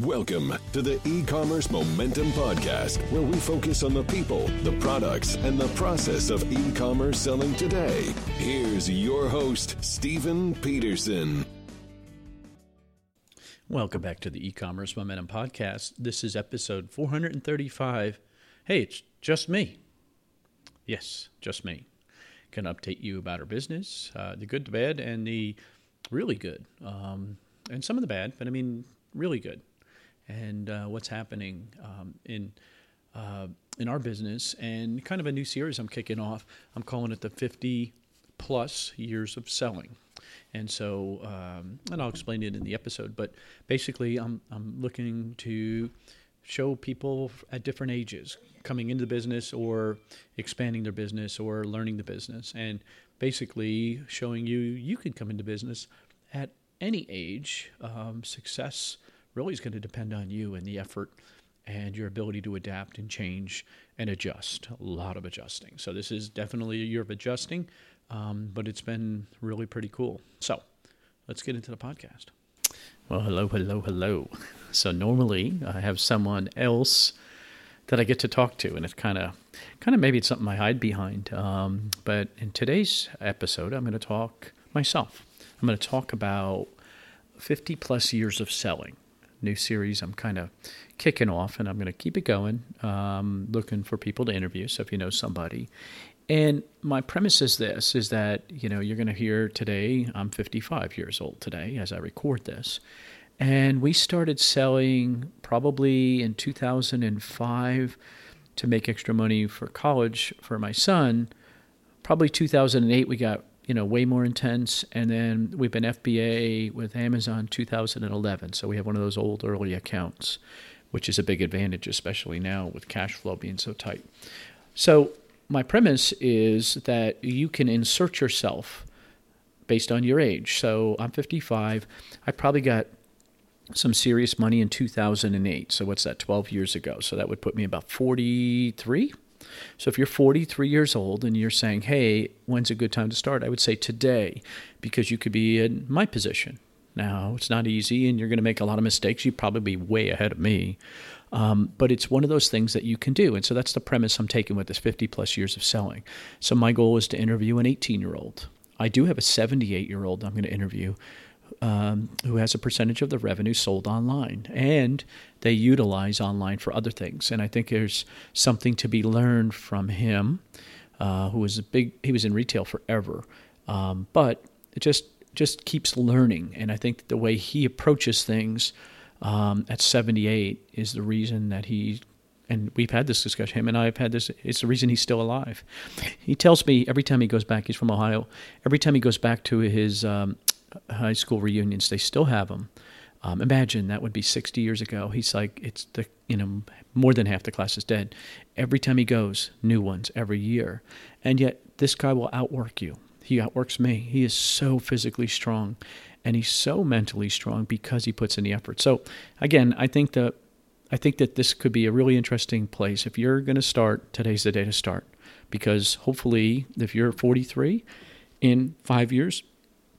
Welcome to the e-commerce momentum podcast where we focus on the people, the products, and the process of e-commerce selling today. Here's your host, Stephen Peterson. Welcome back to the e-commerce momentum podcast. This is episode 435. Hey, it's just me. Yes, just me. Can update you about our business, uh, the good, the bad, and the really good. Um, and some of the bad, but I mean, really good and uh, what's happening um, in uh, in our business, and kind of a new series I'm kicking off. I'm calling it the 50 plus years of selling. And so, um, and I'll explain it in the episode, but basically, I'm, I'm looking to show people at different ages coming into the business or expanding their business or learning the business. And basically, showing you you can come into business at any age. Um, success really is going to depend on you and the effort and your ability to adapt and change and adjust. A lot of adjusting. So this is definitely a year of adjusting, um, but it's been really pretty cool. So let's get into the podcast. Well, hello, hello, hello. So normally I have someone else that I get to talk to, and it's kind of, kind of maybe it's something I hide behind. Um, but in today's episode, I'm going to talk myself. I'm going to talk about 50 plus years of selling new series I'm kind of kicking off, and I'm going to keep it going, um, looking for people to interview. So if you know somebody, and my premise is this: is that you know you're going to hear today. I'm 55 years old today as I record this, and we started selling probably in 2005 to make extra money for college for my son. Probably 2008 we got you know, way more intense. And then we've been FBA with Amazon 2011. So we have one of those old early accounts, which is a big advantage, especially now with cash flow being so tight. So my premise is that you can insert yourself based on your age. So I'm 55. I probably got some serious money in 2008. So what's that, 12 years ago? So that would put me about 43, so if you're 43 years old and you're saying, hey, when's a good time to start? I would say today, because you could be in my position. Now, it's not easy and you're going to make a lot of mistakes. You'd probably be way ahead of me. Um, but it's one of those things that you can do. And so that's the premise I'm taking with this 50 plus years of selling. So my goal is to interview an 18 year old. I do have a 78 year old I'm going to interview um, who has a percentage of the revenue sold online, and they utilize online for other things. And I think there's something to be learned from him, uh, who was a big. He was in retail forever, um, but it just just keeps learning. And I think the way he approaches things um, at 78 is the reason that he and we've had this discussion. Him and I have had this. It's the reason he's still alive. He tells me every time he goes back. He's from Ohio. Every time he goes back to his um, high school reunions. They still have them. Um, imagine that would be 60 years ago. He's like, it's the, you know, more than half the class is dead. Every time he goes, new ones every year. And yet, this guy will outwork you. He outworks me. He is so physically strong and he's so mentally strong because he puts in the effort. So, again, I think that. I think that this could be a really interesting place. If you're going to start, today's the day to start. Because hopefully, if you're 43, in five years,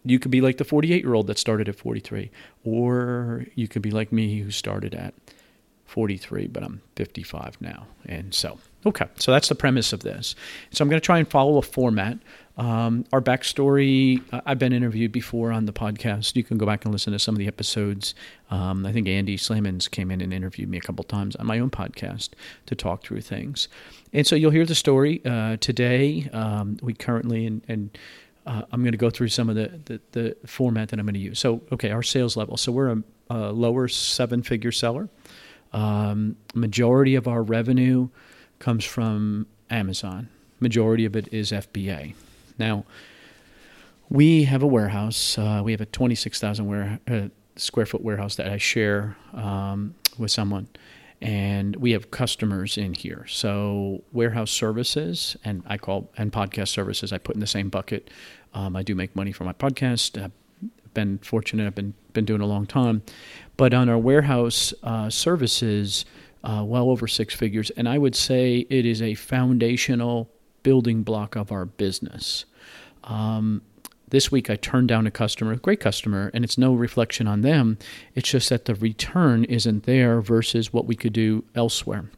you could be like the 48 year old that started at 43, or you could be like me who started at 43, but I'm 55 now. And so, okay, so that's the premise of this. So I'm going to try and follow a format. Um, our backstory, I've been interviewed before on the podcast. You can go back and listen to some of the episodes. Um, I think Andy Slamans came in and interviewed me a couple times on my own podcast to talk through things. And so you'll hear the story uh, today. Um, we currently, and, and uh, I'm going to go through some of the, the, the, format that I'm going to use. So, okay, our sales level. So we're a, a lower seven figure seller. Um, majority of our revenue comes from Amazon. Majority of it is FBA. Now, we have a warehouse. Uh, we have a 26,000 uh, square foot warehouse that I share um, with someone and we have customers in here. So warehouse services and I call and podcast services I put in the same bucket. Um, I do make money from my podcast. I've been fortunate. I've been been doing a long time, but on our warehouse uh, services, uh, well over six figures, and I would say it is a foundational building block of our business. Um, this week I turned down a customer, a great customer, and it's no reflection on them. It's just that the return isn't there versus what we could do elsewhere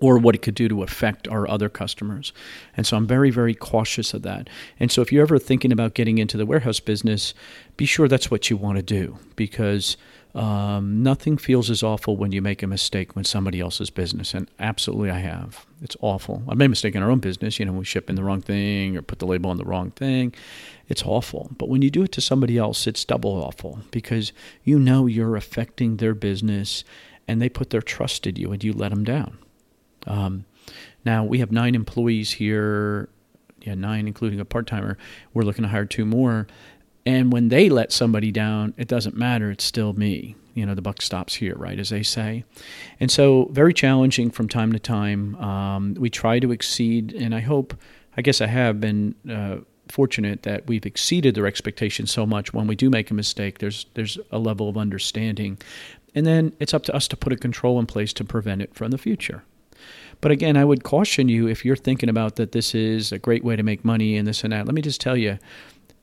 or what it could do to affect our other customers. And so I'm very, very cautious of that. And so if you're ever thinking about getting into the warehouse business, be sure that's what you want to do because um, nothing feels as awful when you make a mistake when somebody else's business. And absolutely, I have. It's awful. I made a mistake in our own business. You know, we ship in the wrong thing or put the label on the wrong thing. It's awful. But when you do it to somebody else, it's double awful because you know you're affecting their business and they put their trust in you and you let them down. Um, now, we have nine employees here. Yeah, nine, including a part timer. We're looking to hire two more. And when they let somebody down, it doesn't matter. It's still me. You know, the buck stops here, right, as they say. And so, very challenging from time to time. Um, we try to exceed, and I hope, I guess I have been uh, fortunate that we've exceeded their expectations so much. When we do make a mistake, there's there's a level of understanding, and then it's up to us to put a control in place to prevent it from the future. But again, I would caution you if you're thinking about that this is a great way to make money and this and that. Let me just tell you,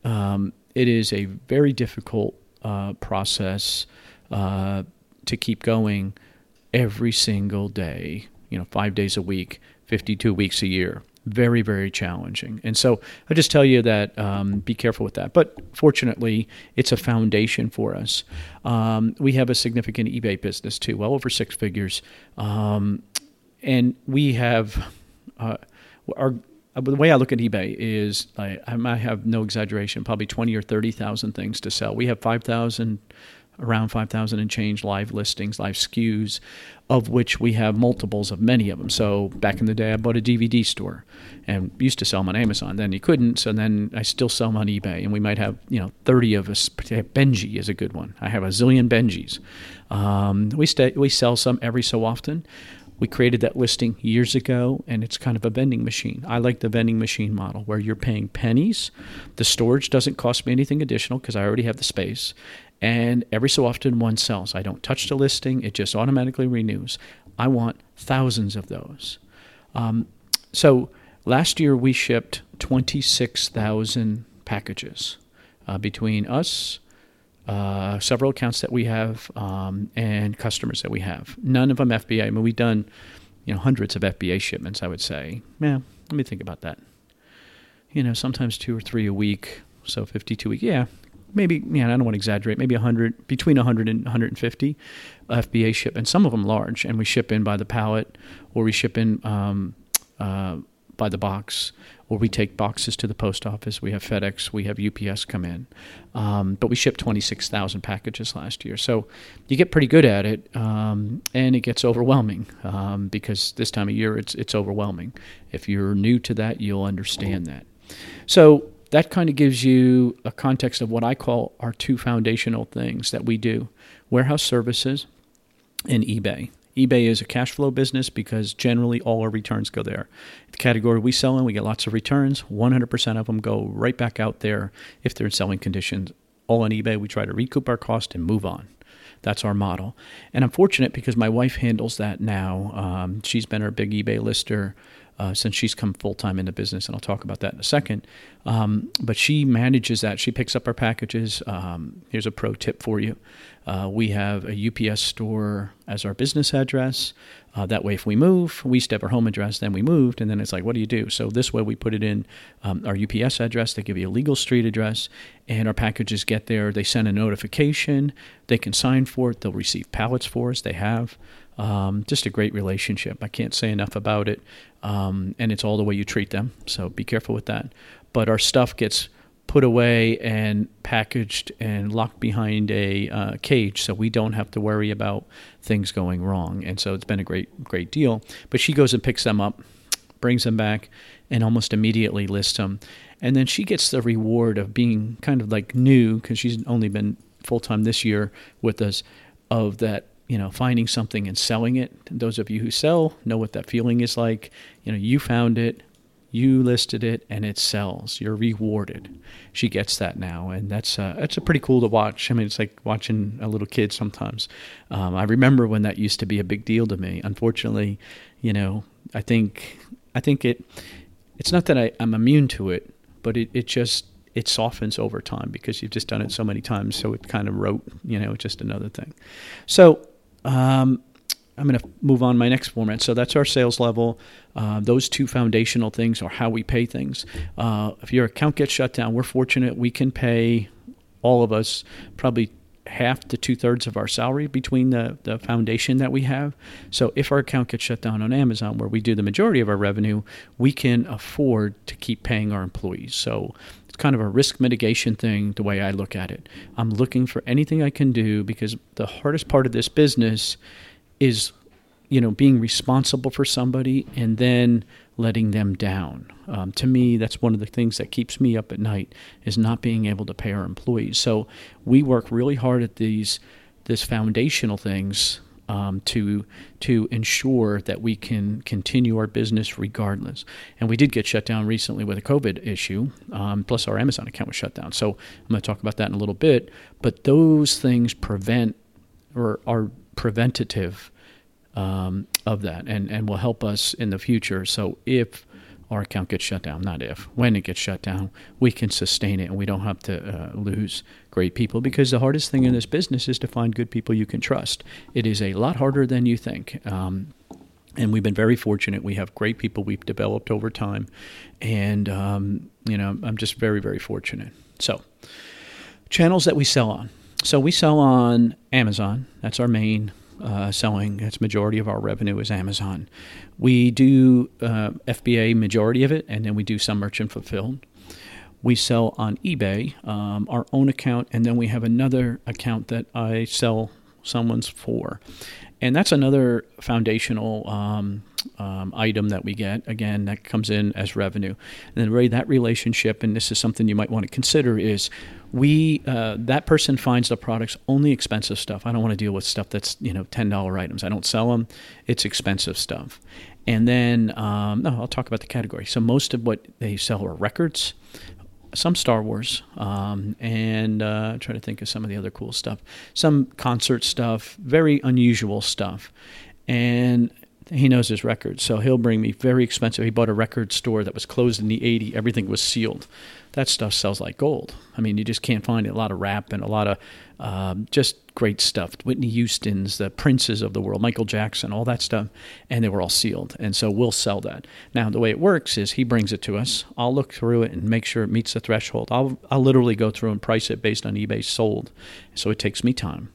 um, it is a very difficult uh, process uh, to keep going every single day, you know, five days a week, 52 weeks a year. Very, very challenging. And so I just tell you that um, be careful with that. But fortunately, it's a foundation for us. Um, we have a significant eBay business too, well over six figures. Um, and we have uh, our the way I look at eBay is I, I might have no exaggeration, probably 20 or 30,000 things to sell. We have 5,000, around 5,000 and change live listings, live SKUs, of which we have multiples of many of them. So back in the day, I bought a DVD store and used to sell them on Amazon. Then you couldn't, so then I still sell them on eBay. And we might have, you know, 30 of us. Benji is a good one. I have a zillion Benjis. Um, we, stay, we sell some every so often. We created that listing years ago, and it's kind of a vending machine. I like the vending machine model where you're paying pennies. The storage doesn't cost me anything additional because I already have the space. And every so often, one sells. I don't touch the listing, it just automatically renews. I want thousands of those. Um, so last year, we shipped 26,000 packages uh, between us uh, several accounts that we have um, and customers that we have. None of them FBA. I mean, we've done you know hundreds of FBA shipments. I would say. Yeah, let me think about that. You know, sometimes two or three a week. So 52 week. Yeah, maybe. Yeah, I don't want to exaggerate. Maybe 100, between 100 and 150 FBA shipments. Some of them large, and we ship in by the pallet, or we ship in um, uh, by the box, or we take boxes to the post office. We have FedEx, we have UPS come in. Um, but we shipped 26,000 packages last year. So you get pretty good at it, um, and it gets overwhelming um, because this time of year it's, it's overwhelming. If you're new to that, you'll understand that. So that kind of gives you a context of what I call our two foundational things that we do warehouse services and eBay eBay is a cash flow business because generally all our returns go there. The category we sell in, we get lots of returns. 100% of them go right back out there if they're in selling conditions. All on eBay, we try to recoup our cost and move on. That's our model. And I'm fortunate because my wife handles that now. Um, she's been our big eBay lister uh, since she's come full time into business, and I'll talk about that in a second. Um, but she manages that. She picks up our packages. Um, here's a pro tip for you uh, we have a UPS store as our business address. Uh, that way, if we move, we have our home address, then we moved, and then it's like, what do you do? So this way, we put it in um, our UPS address. They give you a legal street address, and our packages get there. They send a notification. They can sign for it. They'll receive pallets for us. They have. Um, just a great relationship. I can't say enough about it. Um, and it's all the way you treat them. So be careful with that. But our stuff gets put away and packaged and locked behind a uh, cage so we don't have to worry about things going wrong. And so it's been a great, great deal. But she goes and picks them up, brings them back, and almost immediately lists them. And then she gets the reward of being kind of like new because she's only been full time this year with us of that you know finding something and selling it those of you who sell know what that feeling is like you know you found it you listed it and it sells. You're rewarded. She gets that now, and that's uh, that's a pretty cool to watch. I mean, it's like watching a little kid sometimes. Um, I remember when that used to be a big deal to me. Unfortunately, you know, I think I think it. It's not that I, I'm immune to it, but it, it just it softens over time because you've just done it so many times. So it kind of wrote, you know, just another thing. So um, I'm going to move on my next format. So that's our sales level. Uh, those two foundational things are how we pay things. Uh, if your account gets shut down, we're fortunate we can pay all of us probably half to two thirds of our salary between the, the foundation that we have. So if our account gets shut down on Amazon, where we do the majority of our revenue, we can afford to keep paying our employees. So it's kind of a risk mitigation thing, the way I look at it. I'm looking for anything I can do because the hardest part of this business is, you know, being responsible for somebody and then letting them down. Um, to me, that's one of the things that keeps me up at night is not being able to pay our employees. So we work really hard at these this foundational things um, to to ensure that we can continue our business regardless. And we did get shut down recently with a COVID issue. Um, plus, our Amazon account was shut down. So I'm going to talk about that in a little bit. But those things prevent or are preventative um, of that and, and will help us in the future. So if our account gets shut down, not if, when it gets shut down, we can sustain it and we don't have to uh, lose great people because the hardest thing in this business is to find good people you can trust. It is a lot harder than you think. Um, and we've been very fortunate. We have great people we've developed over time. And, um, you know, I'm just very, very fortunate. So, channels that we sell on. So, we sell on Amazon, that's our main uh, selling. That's majority of our revenue is Amazon. We do uh, FBA majority of it, and then we do some merchant fulfilled. We sell on eBay, um, our own account, and then we have another account that I sell someone's for, and that's another foundational um, um, item that we get. Again, that comes in as revenue, and then really that relationship, and this is something you might want to consider is we uh, that person finds the products only expensive stuff. I don't want to deal with stuff that's you know ten dollar items. I don't sell them. It's expensive stuff. And then um, no, I'll talk about the category. So most of what they sell are records, some Star Wars, um, and uh, try to think of some of the other cool stuff. Some concert stuff, very unusual stuff, and he knows his records, so he'll bring me very expensive. He bought a record store that was closed in the '80s. Everything was sealed that stuff sells like gold. I mean, you just can't find a lot of rap and a lot of um, just great stuff. Whitney Houston's, the Princes of the world, Michael Jackson, all that stuff, and they were all sealed. And so we'll sell that. Now, the way it works is he brings it to us. I'll look through it and make sure it meets the threshold. I'll, I'll literally go through and price it based on eBay sold. So it takes me time.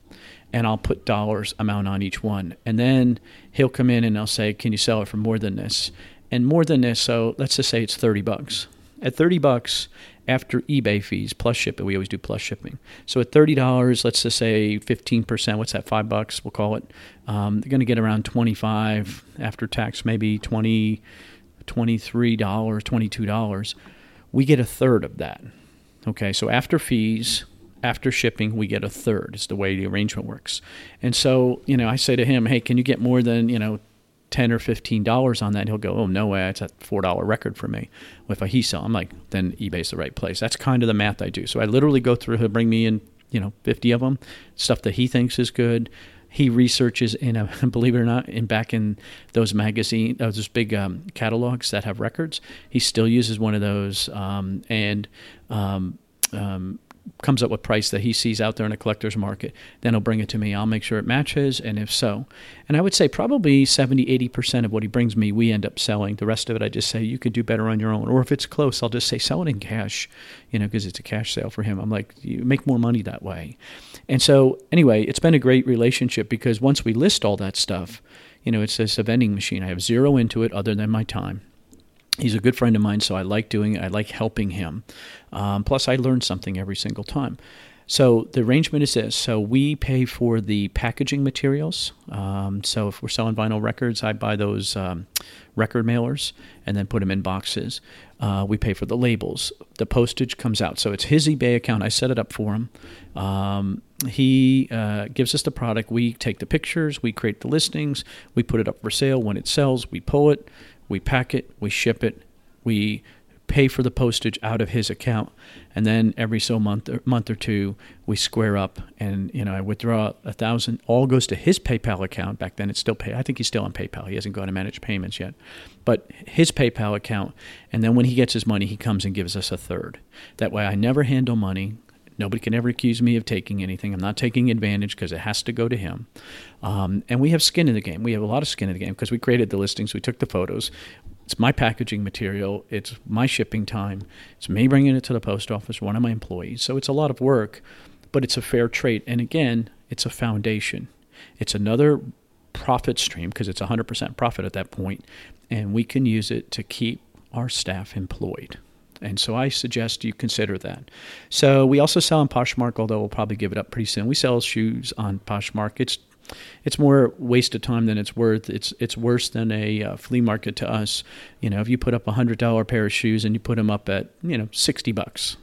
And I'll put dollars amount on each one. And then he'll come in and I'll say, Can you sell it for more than this? And more than this, so let's just say it's 30 bucks at 30 bucks after eBay fees plus shipping. We always do plus shipping. So at thirty dollars, let's just say fifteen percent. What's that? Five bucks. We'll call it. Um, they're going to get around twenty five after tax, maybe 20 23 dollars, twenty two dollars. We get a third of that. Okay, so after fees. After shipping, we get a third. Is the way the arrangement works, and so you know, I say to him, "Hey, can you get more than you know ten or fifteen dollars on that, he'll go, "Oh no way, it's a four dollar record for me." If I he sell, I'm like, then eBay's the right place. That's kind of the math I do. So I literally go through. He'll bring me in, you know, fifty of them, stuff that he thinks is good. He researches in a, believe it or not, in back in those magazine, uh, those big um, catalogs that have records. He still uses one of those, um, and um, um comes up with price that he sees out there in a collector's market. Then he'll bring it to me. I'll make sure it matches, and if so, and I would say probably 70, 80% of what he brings me, we end up selling. The rest of it, I just say you could do better on your own. Or if it's close, I'll just say sell it in cash, you know, because it's a cash sale for him. I'm like, you make more money that way. And so, anyway, it's been a great relationship because once we list all that stuff, you know, it's just a vending machine. I have zero into it other than my time he's a good friend of mine, so I like doing it. I like helping him. Um, plus, I learn something every single time. So the arrangement is this: so we pay for the packaging materials. Um, so if we're selling vinyl records, I buy those um, record mailers and then put them in boxes. Uh, we pay for the labels. The postage comes out. So it's his eBay account. I set it up for him. Um, he uh, gives us the product. We take the pictures. We create the listings. We put it up for sale. When it sells, we pull it we pack it, we ship it, we pay for the postage out of his account, and then every so month or month or two we square up, and you know I withdraw a thousand. All goes to his PayPal account. Back then, it's still pay. I think he's still on PayPal. He hasn't gone to manage payments yet, but his PayPal account. And then when he gets his money, he comes and gives us a third. That way, I never handle money. Nobody can ever accuse me of taking anything. I'm not taking advantage because it has to go to him. Um, and we have skin in the game. We have a lot of skin in the game because we created the listings, we took the photos, it's my packaging material. It's my shipping time. It's me bringing it to the post office, one of my employees. So it's a lot of work, but it's a fair trade. And again, it's a foundation. It's another profit stream because it's 100% profit at that point, and we can use it to keep our staff employed. And so I suggest you consider that. So we also sell on Poshmark, although we'll probably give it up pretty soon. We sell shoes on Poshmark. It's it's more waste of time than it's worth. It's it's worse than a uh, flea market to us. You know, if you put up a hundred dollar pair of shoes and you put them up at you know sixty bucks,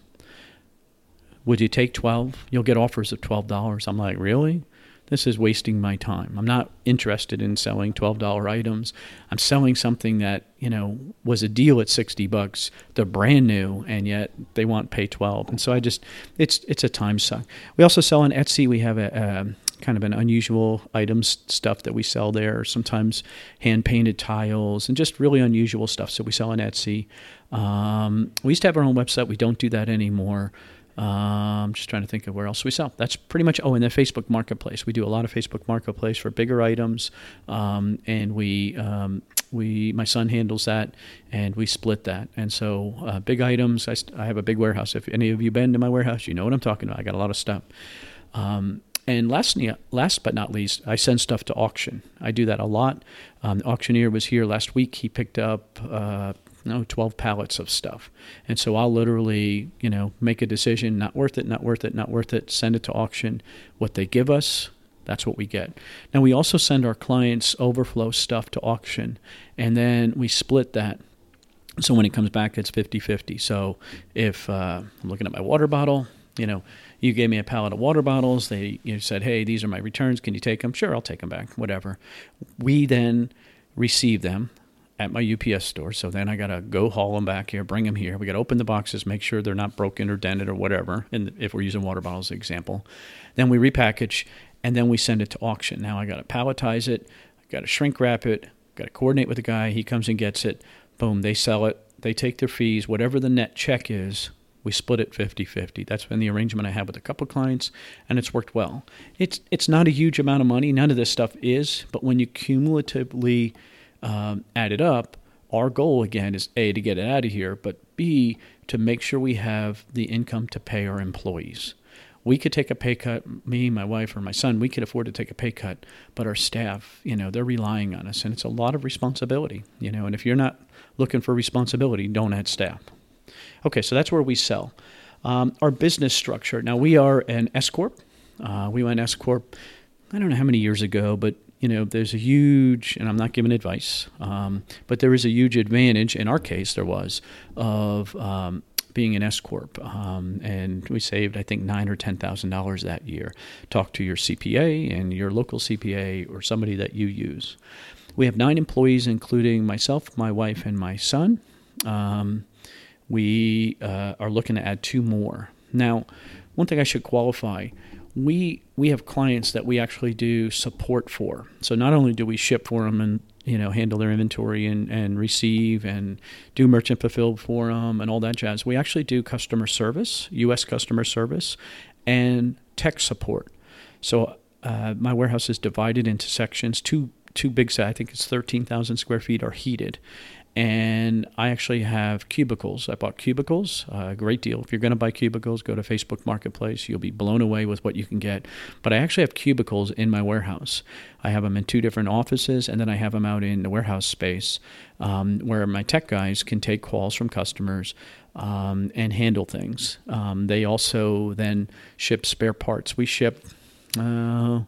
would you take twelve? You'll get offers of twelve dollars. I'm like, really? This is wasting my time. I'm not interested in selling twelve dollar items. I'm selling something that you know was a deal at sixty bucks. They're brand new, and yet they want pay twelve. And so I just it's it's a time suck. We also sell on Etsy. We have a, a kind of an unusual items stuff that we sell there. Sometimes hand painted tiles and just really unusual stuff. So we sell on Etsy. Um, we used to have our own website. We don't do that anymore. Um, just trying to think of where else we sell. That's pretty much. Oh, and the Facebook Marketplace. We do a lot of Facebook Marketplace for bigger items, um, and we um, we my son handles that, and we split that. And so uh, big items. I, I have a big warehouse. If any of you been to my warehouse, you know what I'm talking about. I got a lot of stuff. Um, and last, last but not least, I send stuff to auction. I do that a lot. Um, the auctioneer was here last week. He picked up uh, no 12 pallets of stuff, and so I'll literally, you know, make a decision. Not worth it. Not worth it. Not worth it. Send it to auction. What they give us, that's what we get. Now we also send our clients overflow stuff to auction, and then we split that. So when it comes back, it's 50-50. So if uh, I'm looking at my water bottle, you know you gave me a pallet of water bottles. They you said, "Hey, these are my returns. Can you take them?" Sure, I'll take them back. Whatever. We then receive them at my UPS store. So then I got to go haul them back here, bring them here. We got to open the boxes, make sure they're not broken or dented or whatever. And if we're using water bottles, example, then we repackage and then we send it to auction. Now I got to palletize it, got to shrink wrap it, got to coordinate with the guy. He comes and gets it. Boom, they sell it. They take their fees, whatever the net check is we split it 50-50. That's been the arrangement I have with a couple clients, and it's worked well. It's it's not a huge amount of money. None of this stuff is, but when you cumulatively um, add it up, our goal again is a to get it out of here, but b to make sure we have the income to pay our employees. We could take a pay cut, me, my wife, or my son. We could afford to take a pay cut, but our staff, you know, they're relying on us, and it's a lot of responsibility, you know. And if you're not looking for responsibility, don't add staff. Okay, so that's where we sell. Um, our business structure. Now we are an S corp. Uh, we went S corp. I don't know how many years ago, but you know, there's a huge, and I'm not giving advice, um, but there is a huge advantage. In our case, there was of um, being an S corp, um, and we saved I think nine or ten thousand dollars that year. Talk to your CPA and your local CPA or somebody that you use. We have nine employees, including myself, my wife, and my son. Um, we uh, are looking to add two more. Now, one thing I should qualify we we have clients that we actually do support for. So not only do we ship for them and you know handle their inventory and, and receive and do merchant fulfilled for them and all that jazz, we actually do customer service, U.S. customer service, and tech support. So uh, my warehouse is divided into sections. Two two big. I think it's thirteen thousand square feet, are heated, and I actually have cubicles. I bought cubicles, a uh, great deal. If you're going to buy cubicles, go to Facebook Marketplace. You'll be blown away with what you can get. But I actually have cubicles in my warehouse. I have them in two different offices, and then I have them out in the warehouse space um, where my tech guys can take calls from customers um, and handle things. Um, they also then ship spare parts. We ship. Uh,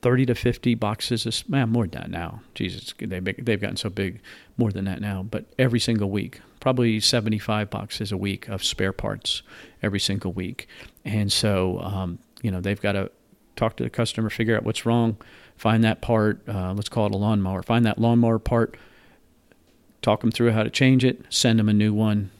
30 to 50 boxes of man, more than that now. Jesus, they they've gotten so big, more than that now. But every single week, probably 75 boxes a week of spare parts every single week. And so, um, you know, they've got to talk to the customer, figure out what's wrong, find that part. Uh, let's call it a lawnmower. Find that lawnmower part, talk them through how to change it, send them a new one.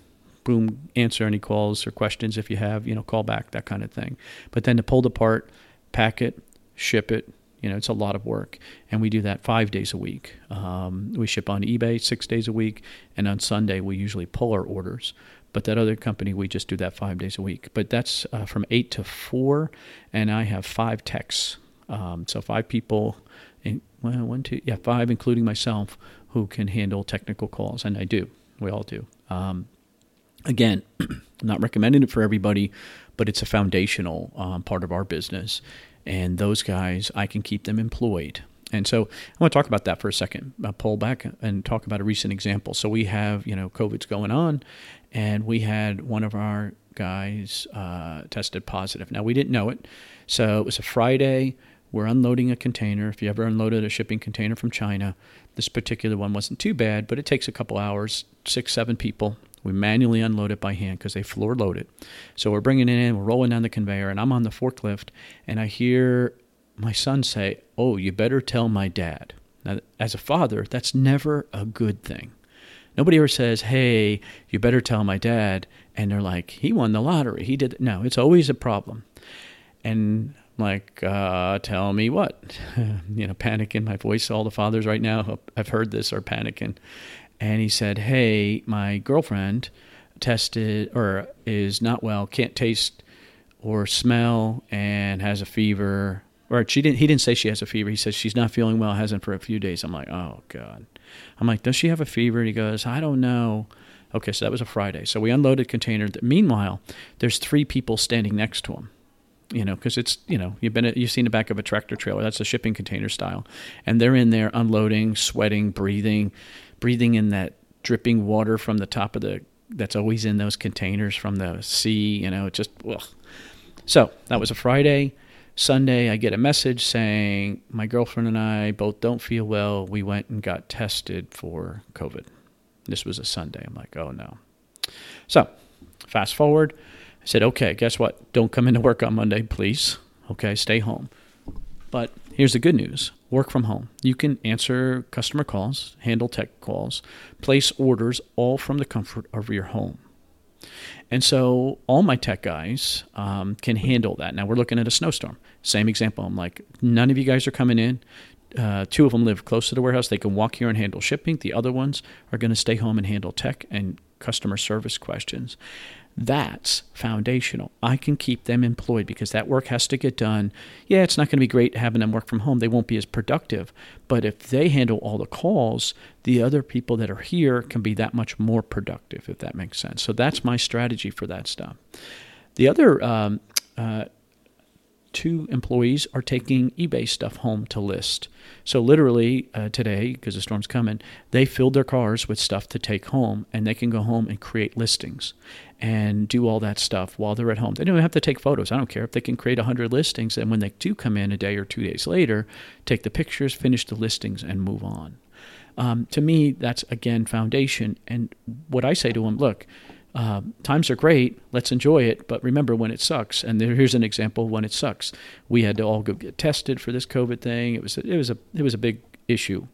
boom, answer any calls or questions if you have, you know, call back, that kind of thing. But then to pull the part pack it, ship it, you know, it's a lot of work. And we do that five days a week. Um, we ship on eBay six days a week. And on Sunday, we usually pull our orders. But that other company, we just do that five days a week. But that's uh, from eight to four. And I have five techs. Um, so five people, well, one, two, yeah, five, including myself, who can handle technical calls. And I do. We all do. Um, again, I'm not recommending it for everybody, but it's a foundational um, part of our business and those guys, I can keep them employed. And so I want to talk about that for a second. I'll pull back and talk about a recent example. So we have, you know, COVID's going on, and we had one of our guys uh, tested positive. Now we didn't know it, so it was a Friday. We're unloading a container. If you ever unloaded a shipping container from China, this particular one wasn't too bad, but it takes a couple hours, six, seven people. We manually unload it by hand because they floor load it. So we're bringing it in, we're rolling down the conveyor, and I'm on the forklift, and I hear my son say, Oh, you better tell my dad. Now, as a father, that's never a good thing. Nobody ever says, Hey, you better tell my dad. And they're like, He won the lottery. He did. No, it's always a problem. And like, uh, tell me what? you know, panic in my voice. All the fathers right now I've heard this are panicking and he said, "Hey, my girlfriend tested or is not well, can't taste or smell, and has a fever." Or she didn't. He didn't say she has a fever. He says she's not feeling well, hasn't for a few days. I'm like, oh god. I'm like, does she have a fever? He goes, I don't know. Okay, so that was a Friday. So we unloaded container. Meanwhile, there's three people standing next to him you know, because it's you know you've been you've seen the back of a tractor trailer. That's a shipping container style, and they're in there unloading, sweating, breathing, breathing in that dripping water from the top of the that's always in those containers from the sea. You know, it just ugh. so that was a Friday. Sunday, I get a message saying my girlfriend and I both don't feel well. We went and got tested for COVID. This was a Sunday. I'm like, oh no. So, fast forward. I said, okay, guess what? Don't come into work on Monday, please. Okay, stay home. But here's the good news work from home. You can answer customer calls, handle tech calls, place orders all from the comfort of your home. And so all my tech guys um, can handle that. Now we're looking at a snowstorm. Same example. I'm like, none of you guys are coming in. Uh, two of them live close to the warehouse. They can walk here and handle shipping. The other ones are going to stay home and handle tech and customer service questions. That's foundational. I can keep them employed because that work has to get done. Yeah, it's not going to be great having them work from home. They won't be as productive. But if they handle all the calls, the other people that are here can be that much more productive, if that makes sense. So that's my strategy for that stuff. The other um, uh, two employees are taking eBay stuff home to list. So literally uh, today, because the storm's coming, they filled their cars with stuff to take home, and they can go home and create listings and do all that stuff while they're at home. They don't have to take photos. I don't care if they can create 100 listings, and when they do come in a day or two days later, take the pictures, finish the listings, and move on. Um, to me, that's again foundation. And what I say to them, look, uh, times are great. Let's enjoy it. But remember when it sucks. And there, here's an example when it sucks. We had to all go get tested for this COVID thing. It was a, it was a it was a big issue,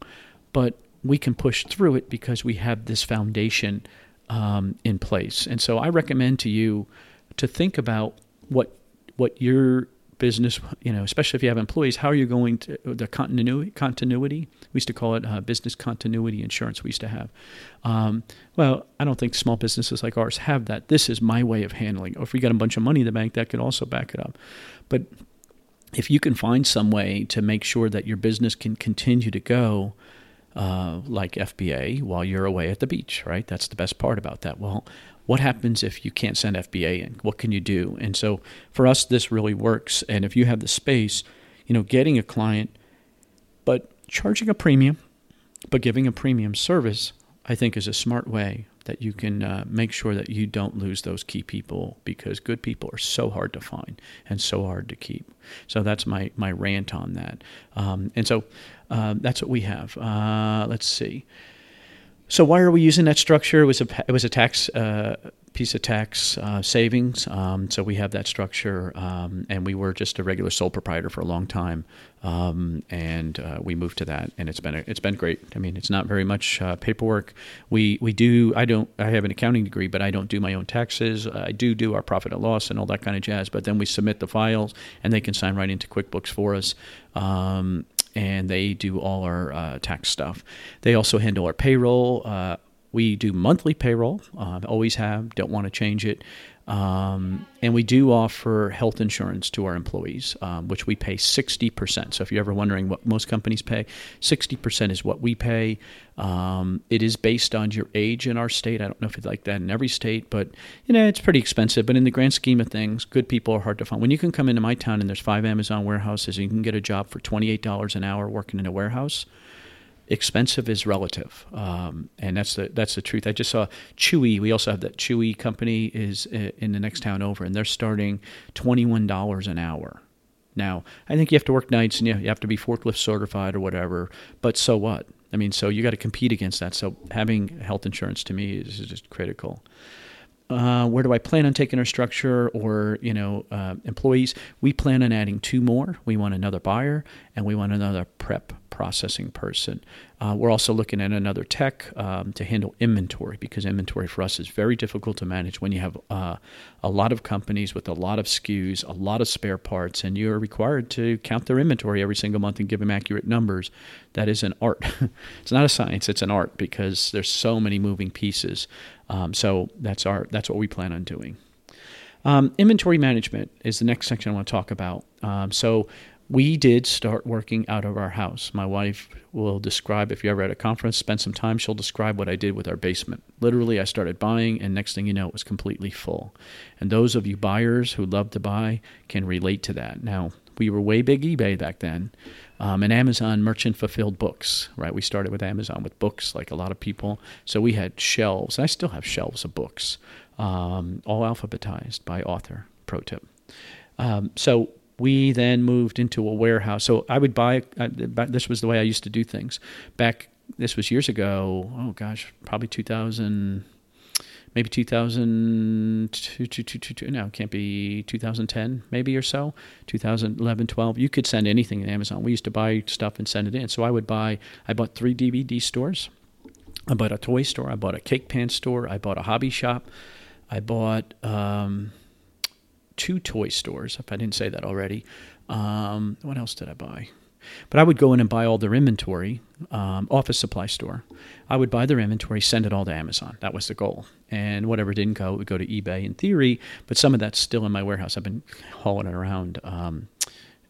but we can push through it because we have this foundation um, in place. And so I recommend to you to think about what what your business, you know, especially if you have employees, how are you going to the continuity? Continuity. We used to call it uh, business continuity insurance. We used to have. Um, well, I don't think small businesses like ours have that. This is my way of handling. Or if we got a bunch of money in the bank, that could also back it up. But if you can find some way to make sure that your business can continue to go, uh, like FBA, while you're away at the beach, right? That's the best part about that. Well, what happens if you can't send FBA in? What can you do? And so for us, this really works. And if you have the space, you know, getting a client, but charging a premium, but giving a premium service, I think is a smart way that you can uh, make sure that you don't lose those key people because good people are so hard to find and so hard to keep. So that's my my rant on that. Um, and so uh, that's what we have. Uh, let's see. So why are we using that structure? It was a it was a tax uh, piece of tax uh, savings. Um, so we have that structure, um, and we were just a regular sole proprietor for a long time, um, and uh, we moved to that, and it's been a, it's been great. I mean, it's not very much uh, paperwork. We we do. I don't. I have an accounting degree, but I don't do my own taxes. I do do our profit and loss and all that kind of jazz. But then we submit the files, and they can sign right into QuickBooks for us. Um, and they do all our uh, tax stuff. They also handle our payroll. Uh, we do monthly payroll, uh, always have, don't want to change it. Um, and we do offer health insurance to our employees, um, which we pay 60%. So if you're ever wondering what most companies pay, 60% is what we pay. Um, it is based on your age in our state. I don't know if it's like that in every state, but you know it's pretty expensive. But in the grand scheme of things, good people are hard to find. When you can come into my town and there's five Amazon warehouses, and you can get a job for $28 an hour working in a warehouse – expensive is relative, um, and that's the that's the truth. I just saw Chewy. We also have that Chewy company is uh, in the next town over, and they're starting twenty one dollars an hour. Now, I think you have to work nights and you have to be forklift certified or whatever. But so what? I mean, so you got to compete against that. So having health insurance to me is just critical. Uh, where do I plan on taking our structure or you know uh, employees? We plan on adding two more. We want another buyer and we want another prep processing person. Uh, we're also looking at another tech um, to handle inventory because inventory for us is very difficult to manage when you have uh, a lot of companies with a lot of SKUs, a lot of spare parts, and you're required to count their inventory every single month and give them accurate numbers. That is an art. it's not a science; it's an art because there's so many moving pieces. Um, so that's our that's what we plan on doing. Um, inventory management is the next section I want to talk about. Um, so we did start working out of our house. My wife will describe, if you're ever at a conference, spend some time, she'll describe what I did with our basement. Literally, I started buying, and next thing you know, it was completely full. And those of you buyers who love to buy can relate to that. Now, we were way big eBay back then, um, and Amazon merchant fulfilled books, right? We started with Amazon with books, like a lot of people. So we had shelves. I still have shelves of books, um, all alphabetized by author. Pro tip. Um, so we then moved into a warehouse. So I would buy. Uh, this was the way I used to do things back. This was years ago. Oh gosh, probably 2000, maybe 2000. No, it can't be 2010, maybe or so. 2011, 12. You could send anything in Amazon. We used to buy stuff and send it in. So I would buy. I bought three DVD stores. I bought a toy store. I bought a cake pan store. I bought a hobby shop. I bought. Um, two toy stores, if I didn't say that already. Um, what else did I buy? But I would go in and buy all their inventory, um, office supply store. I would buy their inventory, send it all to Amazon. That was the goal. And whatever didn't go, it would go to eBay in theory, but some of that's still in my warehouse. I've been hauling it around, um,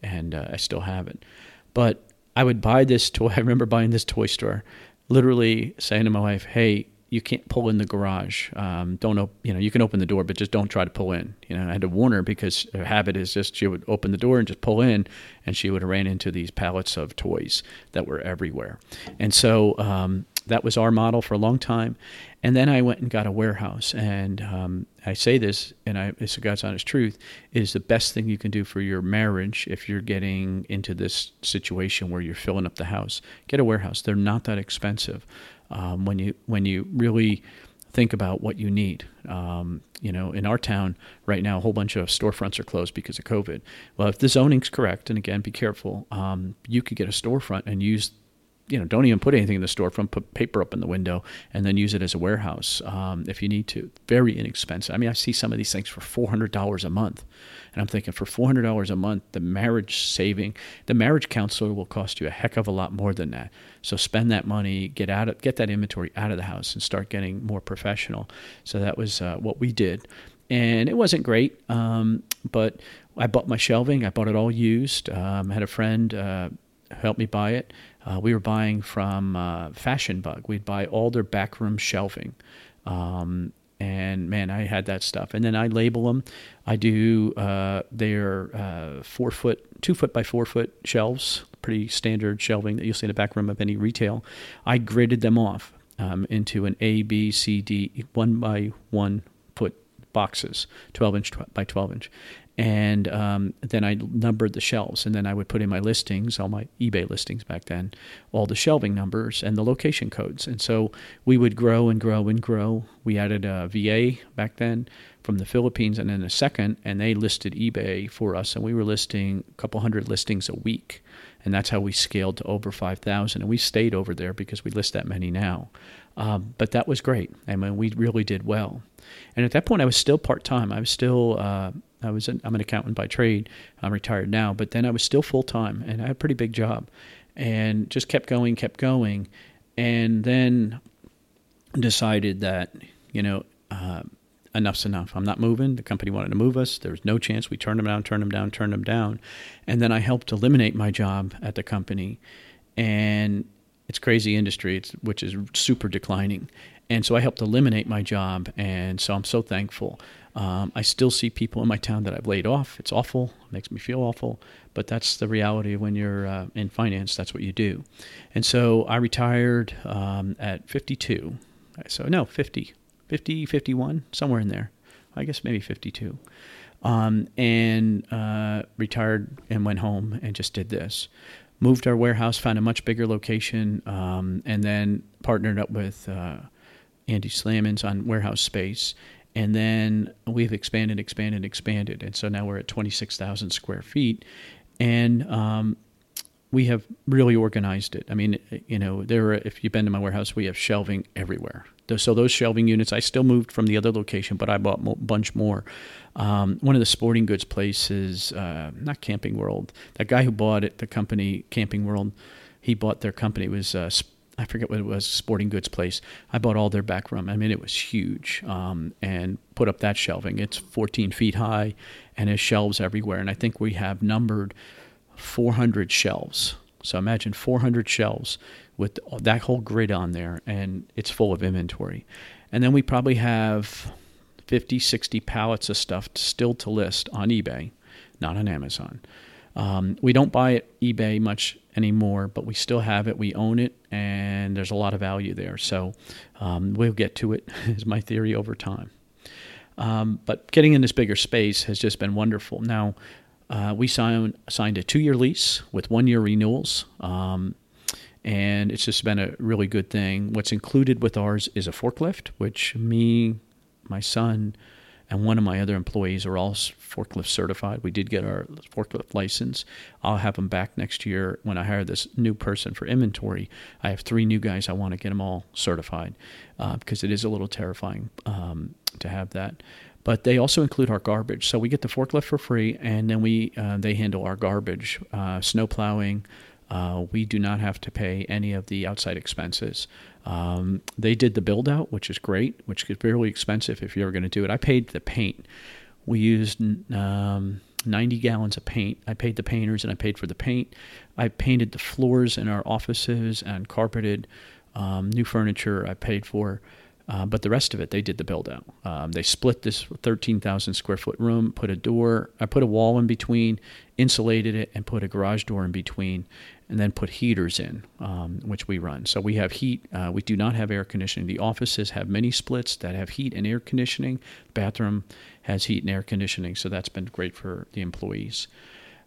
and uh, I still have it. But I would buy this toy. I remember buying this toy store, literally saying to my wife, hey, you can't pull in the garage. Um, don't op- you know you can open the door, but just don't try to pull in. You know, I had to warn her because her habit is just she would open the door and just pull in, and she would have ran into these pallets of toys that were everywhere. And so um, that was our model for a long time. And then I went and got a warehouse, and um, I say this, and I, it's God's honest truth, it is the best thing you can do for your marriage if you're getting into this situation where you're filling up the house. Get a warehouse; they're not that expensive um, when you when you really think about what you need. Um, you know, in our town right now, a whole bunch of storefronts are closed because of COVID. Well, if the zoning's correct, and again, be careful, um, you could get a storefront and use you know, don't even put anything in the storefront. Put paper up in the window, and then use it as a warehouse um, if you need to. Very inexpensive. I mean, I see some of these things for four hundred dollars a month, and I'm thinking for four hundred dollars a month, the marriage saving, the marriage counselor will cost you a heck of a lot more than that. So spend that money, get out, of, get that inventory out of the house, and start getting more professional. So that was uh, what we did, and it wasn't great, um, but I bought my shelving. I bought it all used. Um, had a friend uh, help me buy it. Uh, we were buying from uh, Fashion Bug. We'd buy all their backroom shelving. Um, and man, I had that stuff. And then I label them. I do uh, their uh, four foot, two foot by four foot shelves, pretty standard shelving that you'll see in the back room of any retail. I gridded them off um, into an A, B, C, D, one by one foot boxes, 12 inch by 12 inch. And um, then I numbered the shelves, and then I would put in my listings, all my eBay listings back then, all the shelving numbers and the location codes, and so we would grow and grow and grow. We added a VA back then from the Philippines, and then a second, and they listed eBay for us, and we were listing a couple hundred listings a week, and that's how we scaled to over five thousand, and we stayed over there because we list that many now. Um, but that was great. I mean, we really did well. And at that point, I was still part time. I was still uh, I was an, I'm an accountant by trade. I'm retired now, but then I was still full time, and I had a pretty big job, and just kept going, kept going, and then decided that you know. Uh, enough's enough. I'm not moving. The company wanted to move us. There was no chance. We turned them down, turned them down, turned them down. And then I helped eliminate my job at the company. And it's crazy industry, it's, which is super declining. And so I helped eliminate my job. And so I'm so thankful. Um, I still see people in my town that I've laid off. It's awful. It makes me feel awful. But that's the reality when you're uh, in finance. That's what you do. And so I retired um, at 52. So, no, 50, 50, 51, somewhere in there. I guess maybe 52. Um, and uh, retired and went home and just did this. Moved our warehouse, found a much bigger location, um, and then partnered up with uh, Andy Slamans on warehouse space and then we've expanded, expanded, expanded, and so now we're at 26,000 square feet, and um, we have really organized it. I mean, you know, there are, if you've been to my warehouse, we have shelving everywhere. So those shelving units, I still moved from the other location, but I bought a bunch more. Um, one of the sporting goods places, uh, not Camping World, that guy who bought it, the company Camping World, he bought their company. It was uh, I forget what it was, sporting goods place. I bought all their back room. I mean, it was huge, um, and put up that shelving. It's 14 feet high, and has shelves everywhere. And I think we have numbered 400 shelves. So imagine 400 shelves with that whole grid on there, and it's full of inventory. And then we probably have 50, 60 pallets of stuff still to list on eBay, not on Amazon. Um, we don't buy at eBay much anymore, but we still have it. We own it, and there's a lot of value there. So um, we'll get to it, is my theory over time. Um, but getting in this bigger space has just been wonderful. Now, uh, we signed, signed a two year lease with one year renewals. Um, and it's just been a really good thing. What's included with ours is a forklift, which me, my son, and one of my other employees are all forklift certified. We did get our forklift license. I'll have them back next year when I hire this new person for inventory. I have three new guys. I want to get them all certified uh, because it is a little terrifying um, to have that. But they also include our garbage, so we get the forklift for free, and then we uh, they handle our garbage, uh, snow plowing. Uh, we do not have to pay any of the outside expenses. Um, they did the build out, which is great, which is fairly expensive if you're going to do it. I paid the paint. We used um, 90 gallons of paint. I paid the painters and I paid for the paint. I painted the floors in our offices and carpeted um, new furniture. I paid for. Uh, but the rest of it, they did the build out. Um, they split this 13,000 square foot room, put a door, I put a wall in between, insulated it, and put a garage door in between and then put heaters in, um, which we run. So we have heat. Uh, we do not have air conditioning. The offices have mini splits that have heat and air conditioning. Bathroom has heat and air conditioning, so that's been great for the employees.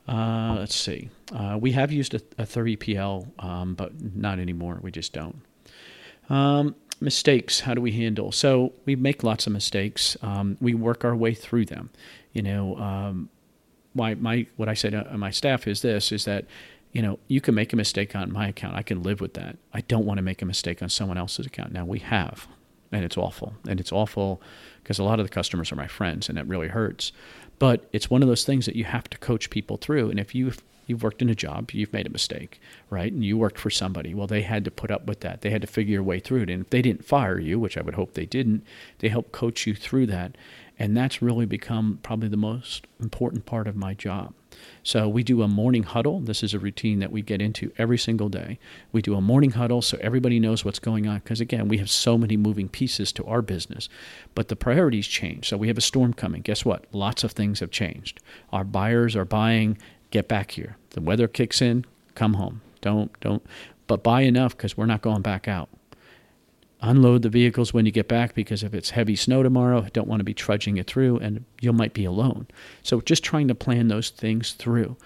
Uh, let's see. Uh, we have used a, a 3PL, um, but not anymore. We just don't. Um, mistakes. How do we handle? So we make lots of mistakes. Um, we work our way through them. You know, um, my my what I say to my staff is this: is that you know, you can make a mistake on my account. I can live with that. I don't want to make a mistake on someone else's account. Now we have, and it's awful. And it's awful because a lot of the customers are my friends, and it really hurts. But it's one of those things that you have to coach people through. And if you've you've worked in a job, you've made a mistake, right? And you worked for somebody. Well, they had to put up with that. They had to figure your way through it. And if they didn't fire you, which I would hope they didn't, they helped coach you through that. And that's really become probably the most important part of my job. So we do a morning huddle. This is a routine that we get into every single day. We do a morning huddle so everybody knows what's going on because again, we have so many moving pieces to our business. But the priorities change. So we have a storm coming. Guess what? Lots of things have changed. Our buyers are buying, get back here. The weather kicks in, come home. Don't don't but buy enough because we're not going back out. Unload the vehicles when you get back because if it's heavy snow tomorrow, don't want to be trudging it through and you might be alone. So just trying to plan those things through.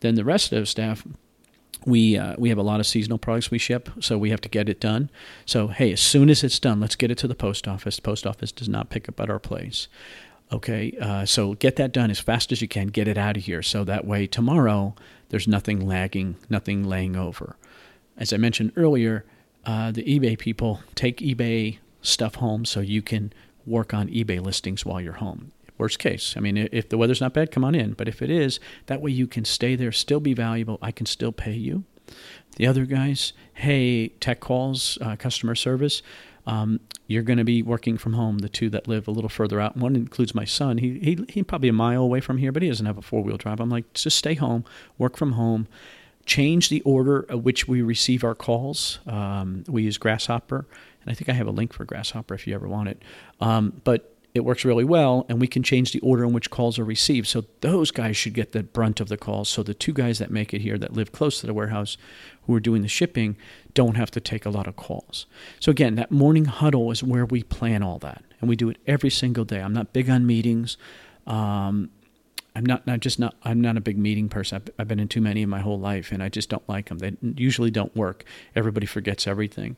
Then the rest of the staff, we uh, we have a lot of seasonal products we ship, so we have to get it done. So hey, as soon as it's done, let's get it to the post office. The post office does not pick up at our place. Okay, uh, so get that done as fast as you can. Get it out of here, so that way tomorrow there's nothing lagging, nothing laying over. As I mentioned earlier, uh, the eBay people take eBay stuff home so you can work on eBay listings while you're home. Worst case, I mean, if the weather's not bad, come on in. But if it is, that way you can stay there, still be valuable. I can still pay you. The other guys, hey, tech calls, uh, customer service, um, you're going to be working from home. The two that live a little further out, one includes my son. He he he probably a mile away from here, but he doesn't have a four wheel drive. I'm like, just stay home, work from home, change the order at which we receive our calls. Um, we use Grasshopper, and I think I have a link for Grasshopper if you ever want it. Um, but it works really well, and we can change the order in which calls are received. So those guys should get the brunt of the calls. So the two guys that make it here that live close to the warehouse, who are doing the shipping, don't have to take a lot of calls. So again, that morning huddle is where we plan all that, and we do it every single day. I'm not big on meetings. Um, I'm not, not just not I'm not a big meeting person. I've, I've, been in too many in my whole life, and I just don't like them. They usually don't work. Everybody forgets everything.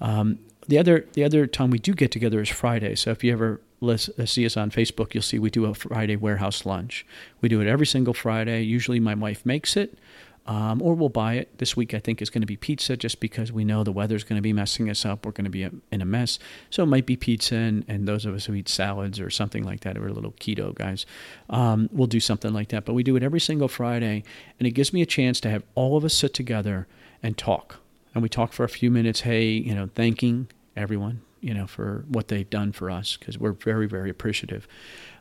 Um, the other the other time we do get together is Friday. So if you ever uh, see us on Facebook, you'll see we do a Friday warehouse lunch. We do it every single Friday. Usually my wife makes it, um, or we'll buy it. This week I think is going to be pizza, just because we know the weather's going to be messing us up. We're going to be in a mess, so it might be pizza. And, and those of us who eat salads or something like that, a little keto guys, um, we'll do something like that. But we do it every single Friday, and it gives me a chance to have all of us sit together and talk. And we talk for a few minutes. Hey, you know, thanking everyone, you know, for what they've done for us because we're very, very appreciative.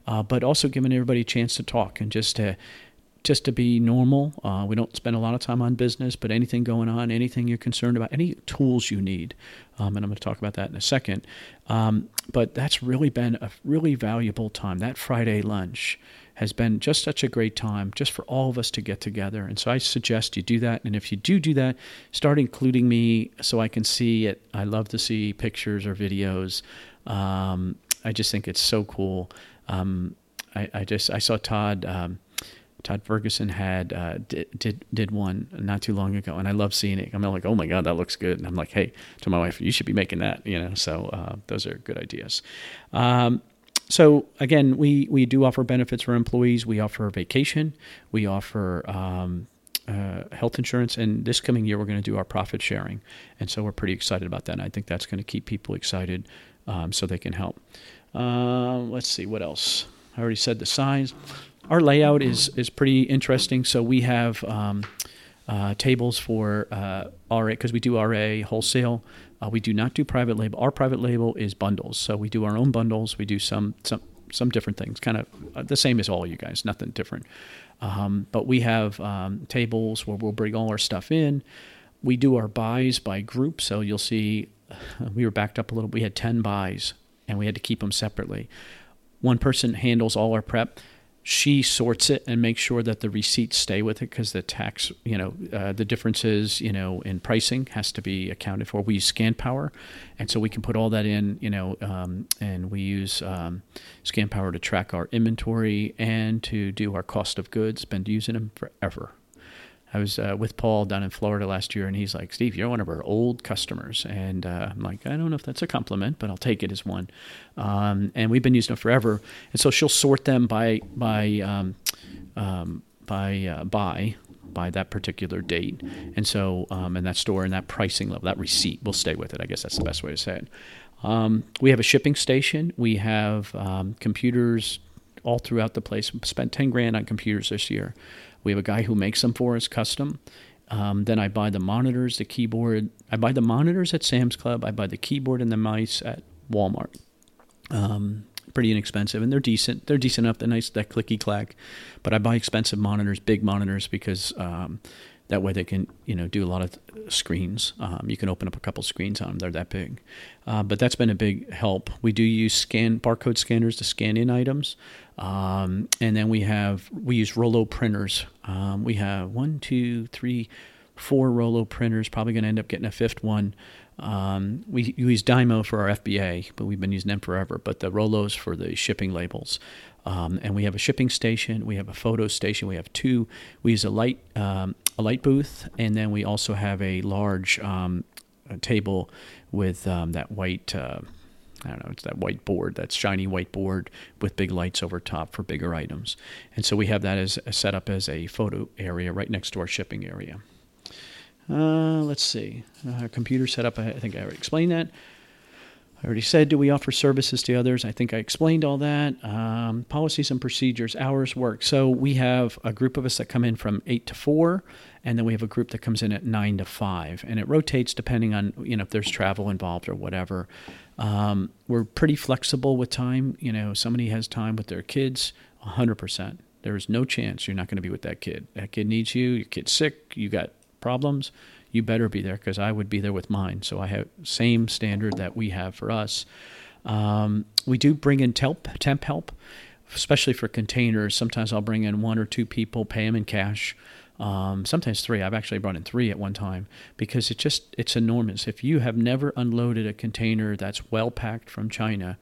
Uh, but also giving everybody a chance to talk and just to just to be normal. Uh, we don't spend a lot of time on business, but anything going on, anything you're concerned about, any tools you need, um, and I'm going to talk about that in a second. Um, but that's really been a really valuable time. That Friday lunch has been just such a great time just for all of us to get together. And so I suggest you do that. And if you do do that, start including me so I can see it. I love to see pictures or videos. Um, I just think it's so cool. Um, I, I, just I saw Todd. Um, Todd Ferguson had uh, did, did did one not too long ago, and I love seeing it. I'm like, oh my god, that looks good. And I'm like, hey, to my wife, you should be making that. You know, so uh, those are good ideas. Um, so again, we we do offer benefits for employees. We offer vacation. We offer um, uh, health insurance, and this coming year we're going to do our profit sharing, and so we're pretty excited about that. And I think that's going to keep people excited, um, so they can help. Uh, let's see what else. I already said the size. Our layout is is pretty interesting. So we have. Um, uh, tables for uh, RA because we do RA wholesale. Uh, we do not do private label. Our private label is bundles. So we do our own bundles. We do some some some different things, kind of uh, the same as all you guys, nothing different. Um, but we have um, tables where we'll bring all our stuff in. We do our buys by group. So you'll see we were backed up a little. We had 10 buys and we had to keep them separately. One person handles all our prep she sorts it and makes sure that the receipts stay with it because the tax, you know, uh, the differences, you know, in pricing has to be accounted for. We use Scan Power, and so we can put all that in, you know, um, and we use um, Scan Power to track our inventory and to do our cost of goods. Been using them forever. I was uh, with Paul down in Florida last year, and he's like, "Steve, you're one of our old customers." And uh, I'm like, "I don't know if that's a compliment, but I'll take it as one." Um, and we've been using them forever. And so she'll sort them by by um, um, by uh, by by that particular date. And so, um, and that store and that pricing level, that receipt will stay with it. I guess that's the best way to say it. Um, we have a shipping station. We have um, computers all throughout the place. We spent ten grand on computers this year. We have a guy who makes them for us custom. Um, then I buy the monitors, the keyboard. I buy the monitors at Sam's Club. I buy the keyboard and the mice at Walmart. Um, pretty inexpensive, and they're decent. They're decent enough. They're nice, that clicky clack. But I buy expensive monitors, big monitors, because um, that way they can, you know, do a lot of screens. Um, you can open up a couple screens on them. They're that big. Uh, but that's been a big help. We do use scan barcode scanners to scan in items. Um, and then we have we use Rollo printers. Um, we have one, two, three, four Rollo printers. Probably going to end up getting a fifth one. Um, we use Dymo for our FBA, but we've been using them forever. But the Rollos for the shipping labels. Um, and we have a shipping station. We have a photo station. We have two. We use a light um, a light booth, and then we also have a large um, a table with um, that white. Uh, I don't know, it's that white board, that shiny white board with big lights over top for bigger items. And so we have that as set up as a photo area right next to our shipping area. Uh, let's see. Uh, computer setup, I think I already explained that. I already said, do we offer services to others? I think I explained all that. Um, policies and procedures, hours work. So we have a group of us that come in from 8 to 4, and then we have a group that comes in at 9 to 5. And it rotates depending on, you know, if there's travel involved or whatever. Um, we're pretty flexible with time. You know, somebody has time with their kids, 100%. There is no chance you're not going to be with that kid. That kid needs you. Your kid's sick. You got problems you better be there because I would be there with mine. So I have same standard that we have for us. Um, we do bring in temp, temp help, especially for containers. Sometimes I'll bring in one or two people, pay them in cash. Um, sometimes three. I've actually brought in three at one time because it's just it's enormous. If you have never unloaded a container that's well packed from China,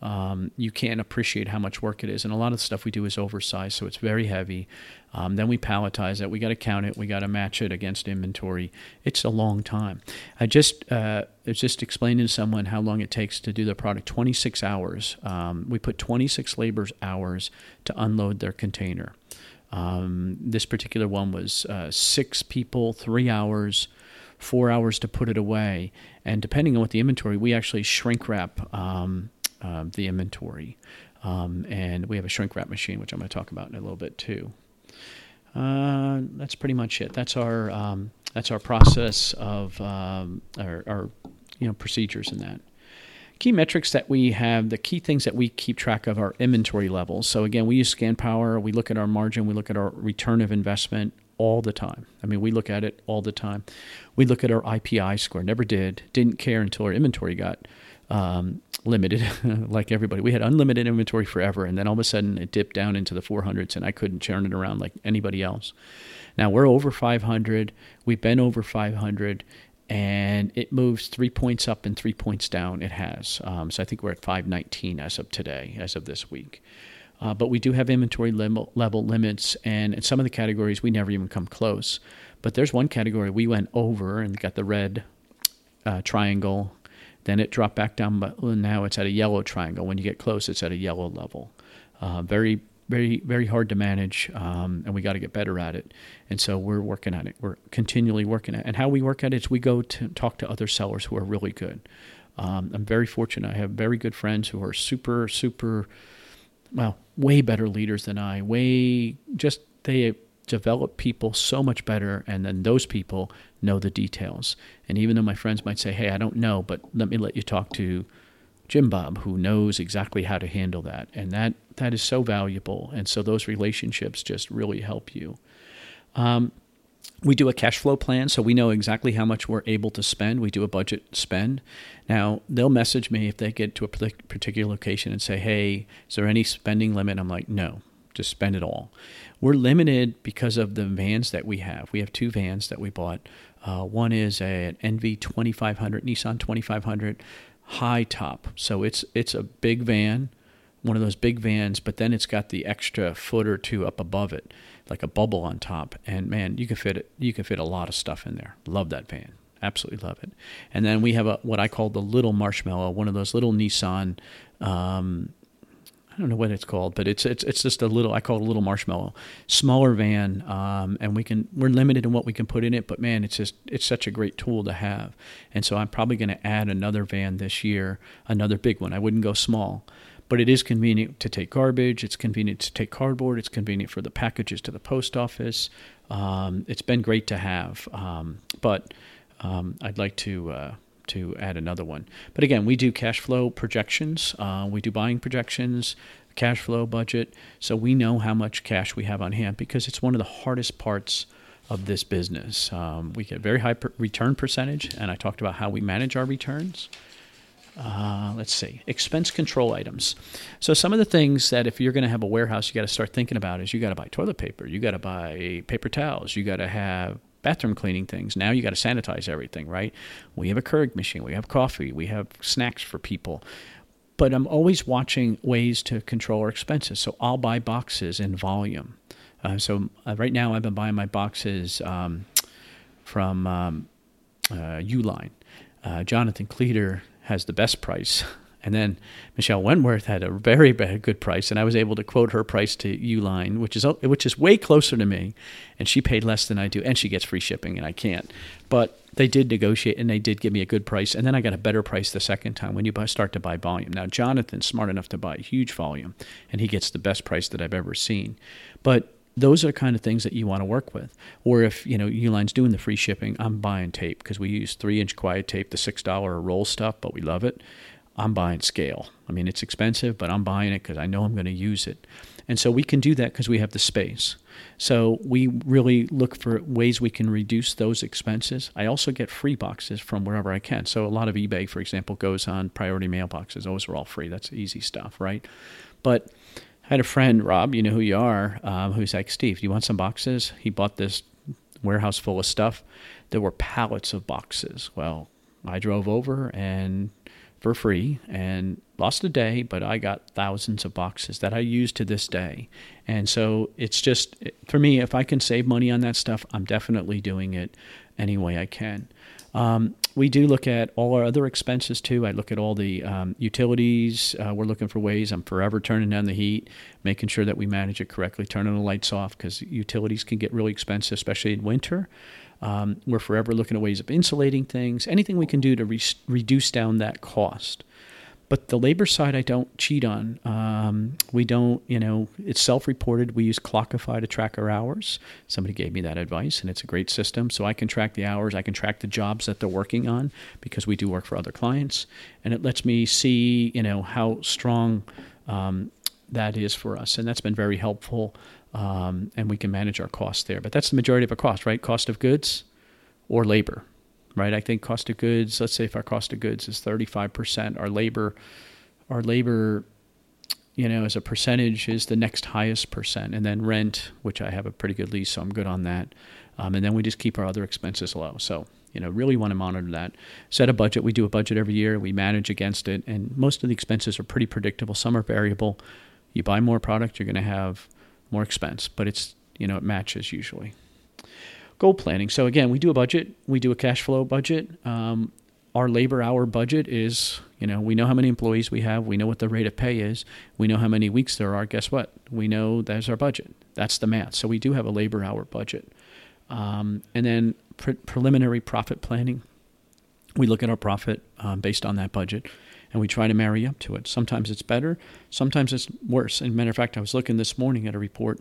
um, you can't appreciate how much work it is. And a lot of the stuff we do is oversized, so it's very heavy. Um, then we palletize it. We got to count it. We got to match it against inventory. It's a long time. I just uh, just explaining to someone how long it takes to do the product. 26 hours. Um, we put 26 labor's hours to unload their container. Um, this particular one was uh, six people, three hours, four hours to put it away. And depending on what the inventory, we actually shrink wrap um, uh, the inventory. Um, and we have a shrink wrap machine, which I'm going to talk about in a little bit too. Uh, that's pretty much it. That's our um, that's our process of um, our, our, you know procedures in that. Key metrics that we have, the key things that we keep track of are inventory levels. So again, we use Scan Power. We look at our margin. We look at our return of investment all the time. I mean, we look at it all the time. We look at our IPI score. Never did. Didn't care until our inventory got um, limited, like everybody. We had unlimited inventory forever, and then all of a sudden it dipped down into the 400s, and I couldn't churn it around like anybody else. Now we're over 500. We've been over 500, and it moves three points up and three points down. It has. Um, so I think we're at 519 as of today, as of this week. Uh, but we do have inventory level, level limits, and in some of the categories we never even come close. But there's one category we went over and got the red uh, triangle then it dropped back down, but now it's at a yellow triangle. When you get close, it's at a yellow level. Uh, very, very, very hard to manage, um, and we got to get better at it. And so we're working on it. We're continually working at it. And how we work at it is we go to talk to other sellers who are really good. Um, I'm very fortunate. I have very good friends who are super, super, well, way better leaders than I. Way just they develop people so much better, and then those people know the details. And even though my friends might say, hey, I don't know, but let me let you talk to Jim Bob, who knows exactly how to handle that. And that, that is so valuable. And so those relationships just really help you. Um, we do a cash flow plan, so we know exactly how much we're able to spend. We do a budget spend. Now, they'll message me if they get to a particular location and say, hey, is there any spending limit? I'm like, no, just spend it all. We're limited because of the vans that we have. We have two vans that we bought. Uh, one is an NV 2500, Nissan 2500 high top. So it's it's a big van, one of those big vans, but then it's got the extra foot or two up above it, like a bubble on top. And man, you can fit it. You can fit a lot of stuff in there. Love that van. Absolutely love it. And then we have a what I call the little marshmallow, one of those little Nissan um, I don't know what it's called, but it's it's it's just a little. I call it a little marshmallow, smaller van, um, and we can we're limited in what we can put in it. But man, it's just it's such a great tool to have. And so I'm probably going to add another van this year, another big one. I wouldn't go small, but it is convenient to take garbage. It's convenient to take cardboard. It's convenient for the packages to the post office. Um, it's been great to have, um, but um, I'd like to. Uh, to add another one. But again, we do cash flow projections, uh, we do buying projections, cash flow budget, so we know how much cash we have on hand because it's one of the hardest parts of this business. Um, we get very high per- return percentage, and I talked about how we manage our returns. Uh, let's see, expense control items. So some of the things that if you're going to have a warehouse, you got to start thinking about is you got to buy toilet paper, you got to buy paper towels, you got to have bathroom cleaning things. Now you got to sanitize everything, right? We have a Keurig machine, we have coffee, we have snacks for people. But I'm always watching ways to control our expenses. So I'll buy boxes in volume. Uh, so uh, right now I've been buying my boxes um, from um, uh, Uline. Uh, Jonathan Cleater has the best price. And then Michelle Wentworth had a very, good price, and I was able to quote her price to Uline, which is which is way closer to me, and she paid less than I do, and she gets free shipping, and I can't. But they did negotiate, and they did give me a good price, and then I got a better price the second time when you buy, start to buy volume. Now Jonathan's smart enough to buy a huge volume, and he gets the best price that I've ever seen. But those are the kind of things that you want to work with. Or if you know Uline's doing the free shipping, I'm buying tape because we use three inch quiet tape, the six dollar roll stuff, but we love it. I'm buying scale. I mean, it's expensive, but I'm buying it because I know I'm going to use it. And so we can do that because we have the space. So we really look for ways we can reduce those expenses. I also get free boxes from wherever I can. So a lot of eBay, for example, goes on priority mailboxes. Those are all free. That's easy stuff, right? But I had a friend, Rob, you know who you are, um, who's like, Steve, do you want some boxes? He bought this warehouse full of stuff. There were pallets of boxes. Well, I drove over and for free and lost a day, but I got thousands of boxes that I use to this day. And so it's just, for me, if I can save money on that stuff, I'm definitely doing it any way I can. Um, we do look at all our other expenses too. I look at all the um, utilities. Uh, we're looking for ways. I'm forever turning down the heat, making sure that we manage it correctly, turning the lights off because utilities can get really expensive, especially in winter. Um, we're forever looking at ways of insulating things, anything we can do to re- reduce down that cost. But the labor side, I don't cheat on. Um, we don't, you know, it's self reported. We use Clockify to track our hours. Somebody gave me that advice, and it's a great system. So I can track the hours, I can track the jobs that they're working on because we do work for other clients. And it lets me see, you know, how strong um, that is for us. And that's been very helpful. Um, and we can manage our costs there. But that's the majority of our cost, right? Cost of goods or labor right? I think cost of goods, let's say if our cost of goods is 35%, our labor, our labor, you know, as a percentage is the next highest percent. And then rent, which I have a pretty good lease, so I'm good on that. Um, and then we just keep our other expenses low. So, you know, really want to monitor that. Set a budget. We do a budget every year. We manage against it. And most of the expenses are pretty predictable. Some are variable. You buy more product, you're going to have more expense, but it's, you know, it matches usually goal planning. So again, we do a budget, we do a cash flow budget. Um, our labor hour budget is, you know, we know how many employees we have, we know what the rate of pay is, we know how many weeks there are. Guess what? We know that's our budget. That's the math. So we do have a labor hour budget. Um, and then pre- preliminary profit planning. We look at our profit um, based on that budget and we try to marry up to it. Sometimes it's better, sometimes it's worse. And matter of fact, I was looking this morning at a report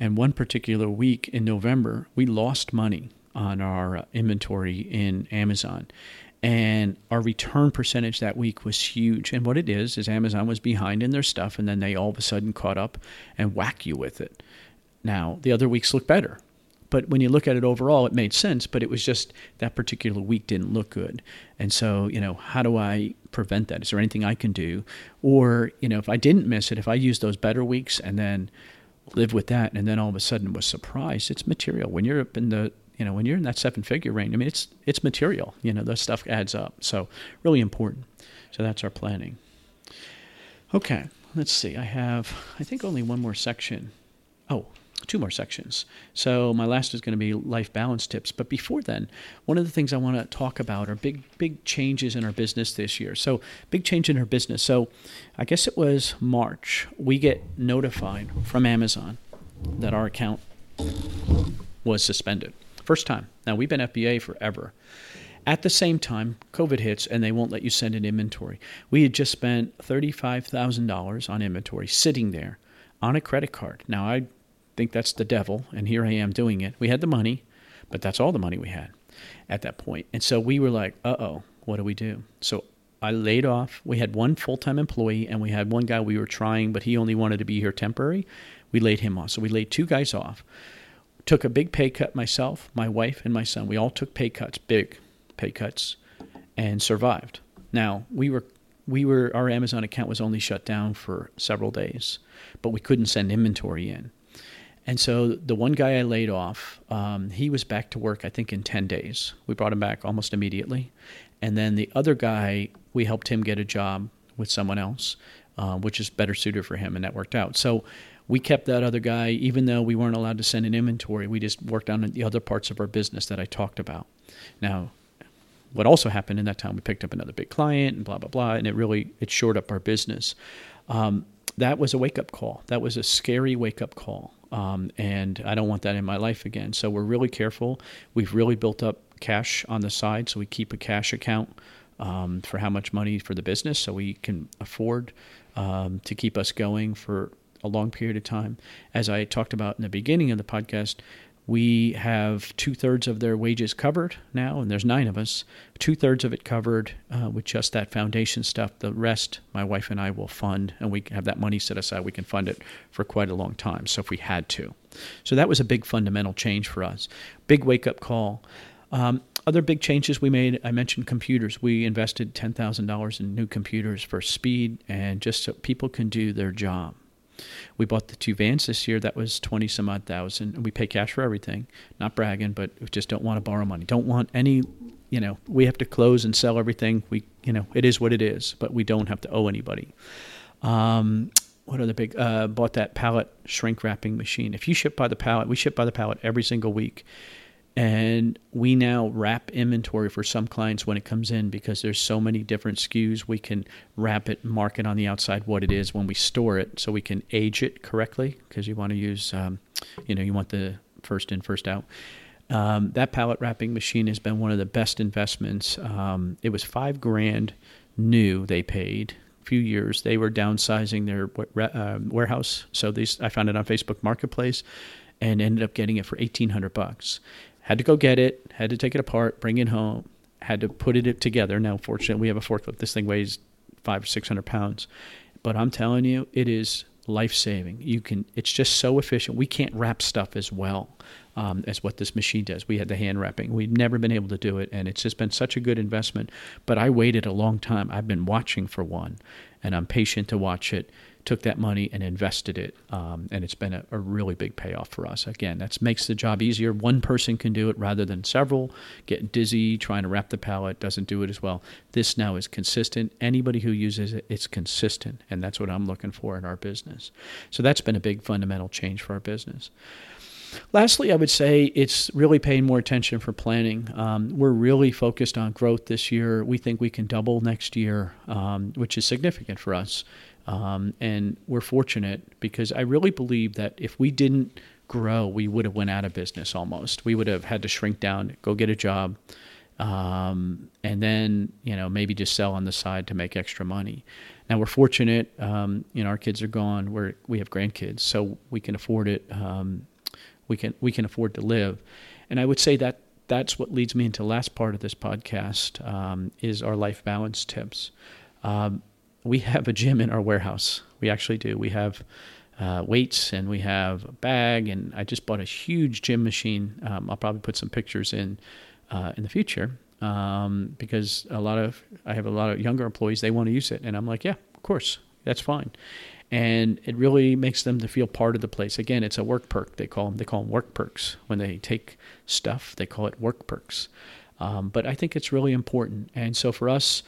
and one particular week in November, we lost money on our uh, inventory in Amazon. And our return percentage that week was huge. And what it is, is Amazon was behind in their stuff, and then they all of a sudden caught up and whack you with it. Now, the other weeks look better. But when you look at it overall, it made sense, but it was just that particular week didn't look good. And so, you know, how do I prevent that? Is there anything I can do? Or, you know, if I didn't miss it, if I use those better weeks and then live with that, and then all of a sudden was surprised. It's material when you're up in the you know when you're in that seven figure range. I mean, it's it's material. You know, the stuff adds up. So really important. So that's our planning. Okay, let's see. I have I think only one more section. Oh, two more sections. So my last is going to be life balance tips. But before then, one of the things I want to talk about are big big changes in our business this year. So big change in our business. So I guess it was March. We get notified from Amazon that our account was suspended. First time. Now we've been FBA forever. At the same time, COVID hits and they won't let you send an inventory. We had just spent $35,000 on inventory sitting there on a credit card. Now, I think that's the devil, and here I am doing it. We had the money, but that's all the money we had at that point. And so we were like, uh oh, what do we do? So I laid off. We had one full time employee, and we had one guy we were trying, but he only wanted to be here temporary. We laid him off. So we laid two guys off. Took a big pay cut myself, my wife, and my son. We all took pay cuts, big pay cuts, and survived. Now, we were we were our Amazon account was only shut down for several days, but we couldn't send inventory in. And so the one guy I laid off, um, he was back to work, I think, in 10 days. We brought him back almost immediately. And then the other guy, we helped him get a job with someone else, uh, which is better suited for him, and that worked out. So we kept that other guy, even though we weren't allowed to send an inventory. We just worked on the other parts of our business that I talked about. Now, what also happened in that time, we picked up another big client and blah blah blah, and it really it shored up our business. Um, that was a wake up call. That was a scary wake up call, um, and I don't want that in my life again. So we're really careful. We've really built up cash on the side, so we keep a cash account um, for how much money for the business, so we can afford um, to keep us going for a long period of time. As I talked about in the beginning of the podcast, we have two thirds of their wages covered now, and there's nine of us. Two thirds of it covered uh, with just that foundation stuff. The rest, my wife and I will fund, and we have that money set aside. We can fund it for quite a long time. So if we had to, so that was a big fundamental change for us. Big wake up call. Um, other big changes we made, I mentioned computers. We invested $10,000 in new computers for speed and just so people can do their job. We bought the two vans this year. That was twenty some odd thousand, and we pay cash for everything. Not bragging, but we just don't want to borrow money. Don't want any. You know, we have to close and sell everything. We, you know, it is what it is, but we don't have to owe anybody. Um, what other big? Uh, bought that pallet shrink wrapping machine. If you ship by the pallet, we ship by the pallet every single week and we now wrap inventory for some clients when it comes in because there's so many different SKUs. We can wrap it, mark it on the outside what it is when we store it, so we can age it correctly because you want to use, um, you know, you want the first in, first out. Um, that pallet wrapping machine has been one of the best investments. Um, it was five grand new they paid a few years. They were downsizing their uh, warehouse, so these I found it on Facebook Marketplace and ended up getting it for eighteen hundred bucks had to go get it, had to take it apart, bring it home, had to put it together. Now, fortunately, we have a forklift. This thing weighs five or six hundred pounds, but I'm telling you, it is life saving. You can. It's just so efficient. We can't wrap stuff as well um, as what this machine does. We had the hand wrapping. We've never been able to do it, and it's just been such a good investment. But I waited a long time. I've been watching for one, and I'm patient to watch it took that money and invested it, um, and it's been a, a, really big payoff for us. Again, that makes the job easier. One person can do it rather than several. Get dizzy trying to wrap the pallet doesn't do it as well. This now is consistent. Anybody who uses it, it's consistent, and that's what I'm looking for in our business. So that's been a big fundamental change for our business. Lastly, I would say it's really paying more attention for planning. Um, we're really focused on growth this year. We think we can double next year, um, which is significant for us. Um, and we're fortunate because I really believe that if we didn't grow, we would have went out of business almost. We would have had to shrink down, go get a job, um, and then you know maybe just sell on the side to make extra money. Now we're fortunate. Um, you know our kids are gone. We're we have grandkids, so we can afford it. Um, we can we can afford to live, and I would say that that's what leads me into the last part of this podcast um, is our life balance tips. Um, we have a gym in our warehouse. We actually do. We have uh, weights and we have a bag, and I just bought a huge gym machine. Um, I'll probably put some pictures in uh, in the future um, because a lot of I have a lot of younger employees. They want to use it, and I'm like, yeah, of course, that's fine. And it really makes them to feel part of the place. Again, it's a work perk. They call them. They call them work perks when they take stuff. They call it work perks. Um, but I think it's really important. And so for us,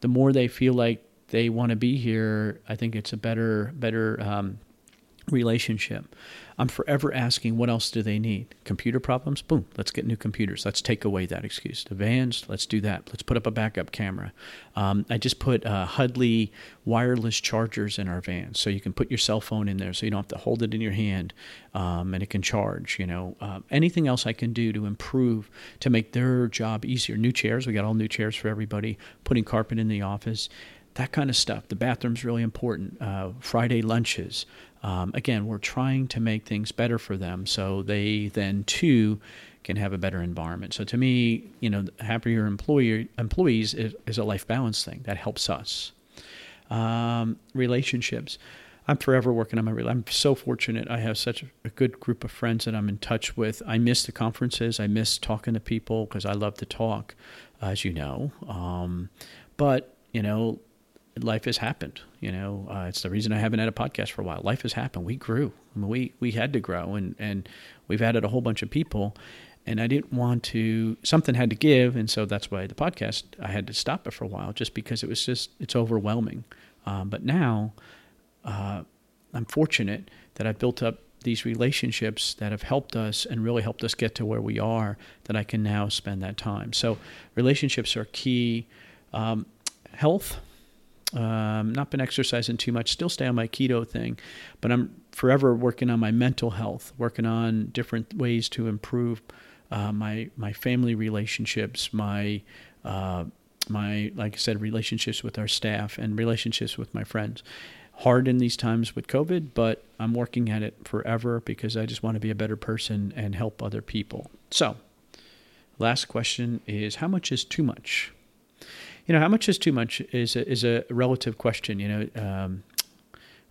the more they feel like they want to be here, I think it's a better better um, relationship. I'm forever asking, what else do they need? Computer problems? Boom, let's get new computers. Let's take away that excuse. The vans, let's do that. Let's put up a backup camera. Um, I just put uh, Hudley wireless chargers in our vans, so you can put your cell phone in there, so you don't have to hold it in your hand, um, and it can charge. You know, uh, anything else I can do to improve to make their job easier. New chairs, we got all new chairs for everybody. Putting carpet in the office that kind of stuff. The bathroom's really important. Uh, Friday lunches. Um, again, we're trying to make things better for them so they then too can have a better environment. So to me, you know, happier employer employees is, is a life balance thing that helps us. Um, relationships. I'm forever working on my. I'm so fortunate. I have such a good group of friends that I'm in touch with. I miss the conferences. I miss talking to people because I love to talk, as you know. Um, but you know, life has happened. You know, uh, it's the reason I haven't had a podcast for a while. Life has happened. We grew. I mean, we we had to grow, and and we've added a whole bunch of people. And I didn't want to. Something had to give, and so that's why the podcast. I had to stop it for a while, just because it was just it's overwhelming. Um, but now, uh, I'm fortunate that I've built up these relationships that have helped us and really helped us get to where we are. That I can now spend that time. So relationships are key. Um, health um, not been exercising too much. Still stay on my keto thing, but I'm forever working on my mental health, working on different ways to improve uh, my my family relationships, my uh, my like I said, relationships with our staff and relationships with my friends. Hard in these times with COVID, but I'm working at it forever because I just want to be a better person and help other people. So, last question is how much is too much? You know, how much is too much is a, is a relative question. You know, um,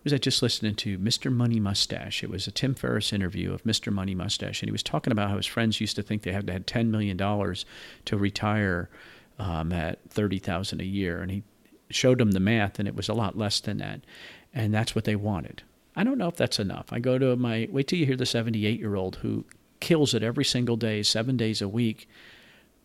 was I just listening to Mr. Money Mustache? It was a Tim Ferriss interview of Mr. Money Mustache, and he was talking about how his friends used to think they had to have ten million dollars to retire um, at thirty thousand a year, and he showed them the math, and it was a lot less than that, and that's what they wanted. I don't know if that's enough. I go to my wait till you hear the seventy-eight year old who kills it every single day, seven days a week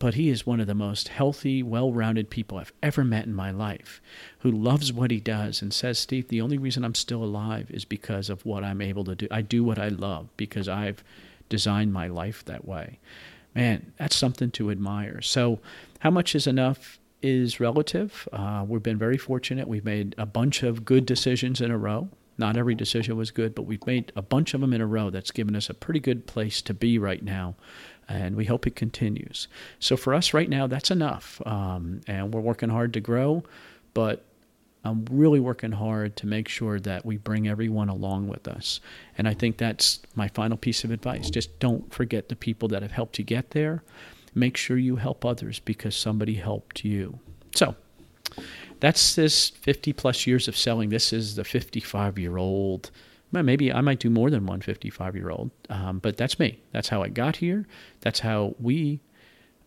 but he is one of the most healthy, well rounded people I've ever met in my life who loves what he does and says, Steve, the only reason I'm still alive is because of what I'm able to do. I do what I love because I've designed my life that way. Man, that's something to admire. So, how much is enough is relative. Uh, we've been very fortunate. We've made a bunch of good decisions in a row. Not every decision was good, but we've made a bunch of them in a row that's given us a pretty good place to be right now and we hope it continues. So for us right now, that's enough, um, and we're working hard to grow, but I'm really working hard to make sure that we bring everyone along with us. And I think that's my final piece of advice. Just don't forget the people that have helped you get there. Make sure you help others because somebody helped you. So that's this 50 plus years of selling. This is the 55 year old maybe I might do more than one 55 year old, um, but that's me. That's how I got here. That's how we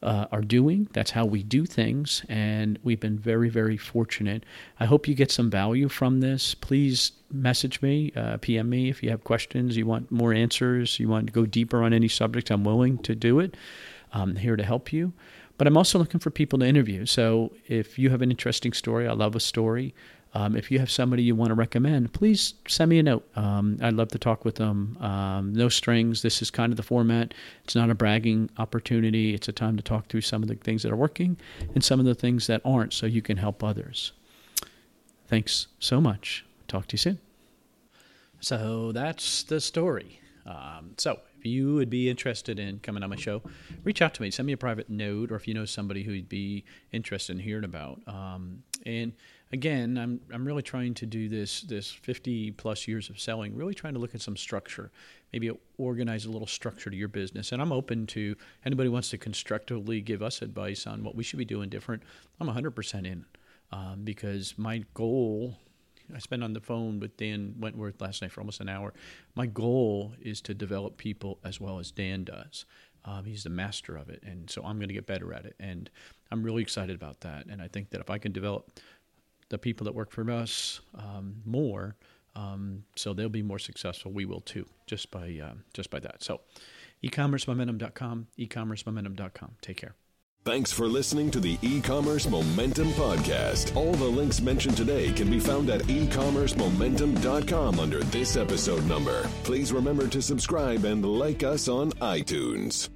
uh, are doing. That's how we do things. And we've been very, very fortunate. I hope you get some value from this. Please message me, uh, PM me if you have questions, you want more answers, you want to go deeper on any subject. I'm willing to do it. I'm here to help you. But I'm also looking for people to interview. So if you have an interesting story, I love a story. Um, if you have somebody you want to recommend, please send me a note. Um, I'd love to talk with them. Um, no strings. This is kind of the format. It's not a bragging opportunity. It's a time to talk through some of the things that are working and some of the things that aren't so you can help others. Thanks so much. Talk to you soon. So that's the story. Um, so if you would be interested in coming on my show, reach out to me. Send me a private note, or if you know somebody who'd be interested in hearing about. Um, and again, I'm I'm really trying to do this this 50 plus years of selling, really trying to look at some structure, maybe organize a little structure to your business. And I'm open to anybody wants to constructively give us advice on what we should be doing different. I'm 100% in um, because my goal. I spent on the phone with Dan Wentworth last night for almost an hour. My goal is to develop people as well as Dan does. Um, he's the master of it, and so I'm going to get better at it. And I'm really excited about that. And I think that if I can develop the people that work for us um, more, um, so they'll be more successful. We will too, just by uh, just by that. So, ecommercemomentum.com, ecommercemomentum.com. Take care. Thanks for listening to the e-commerce momentum podcast. All the links mentioned today can be found at ecommercemomentum.com under this episode number. Please remember to subscribe and like us on iTunes.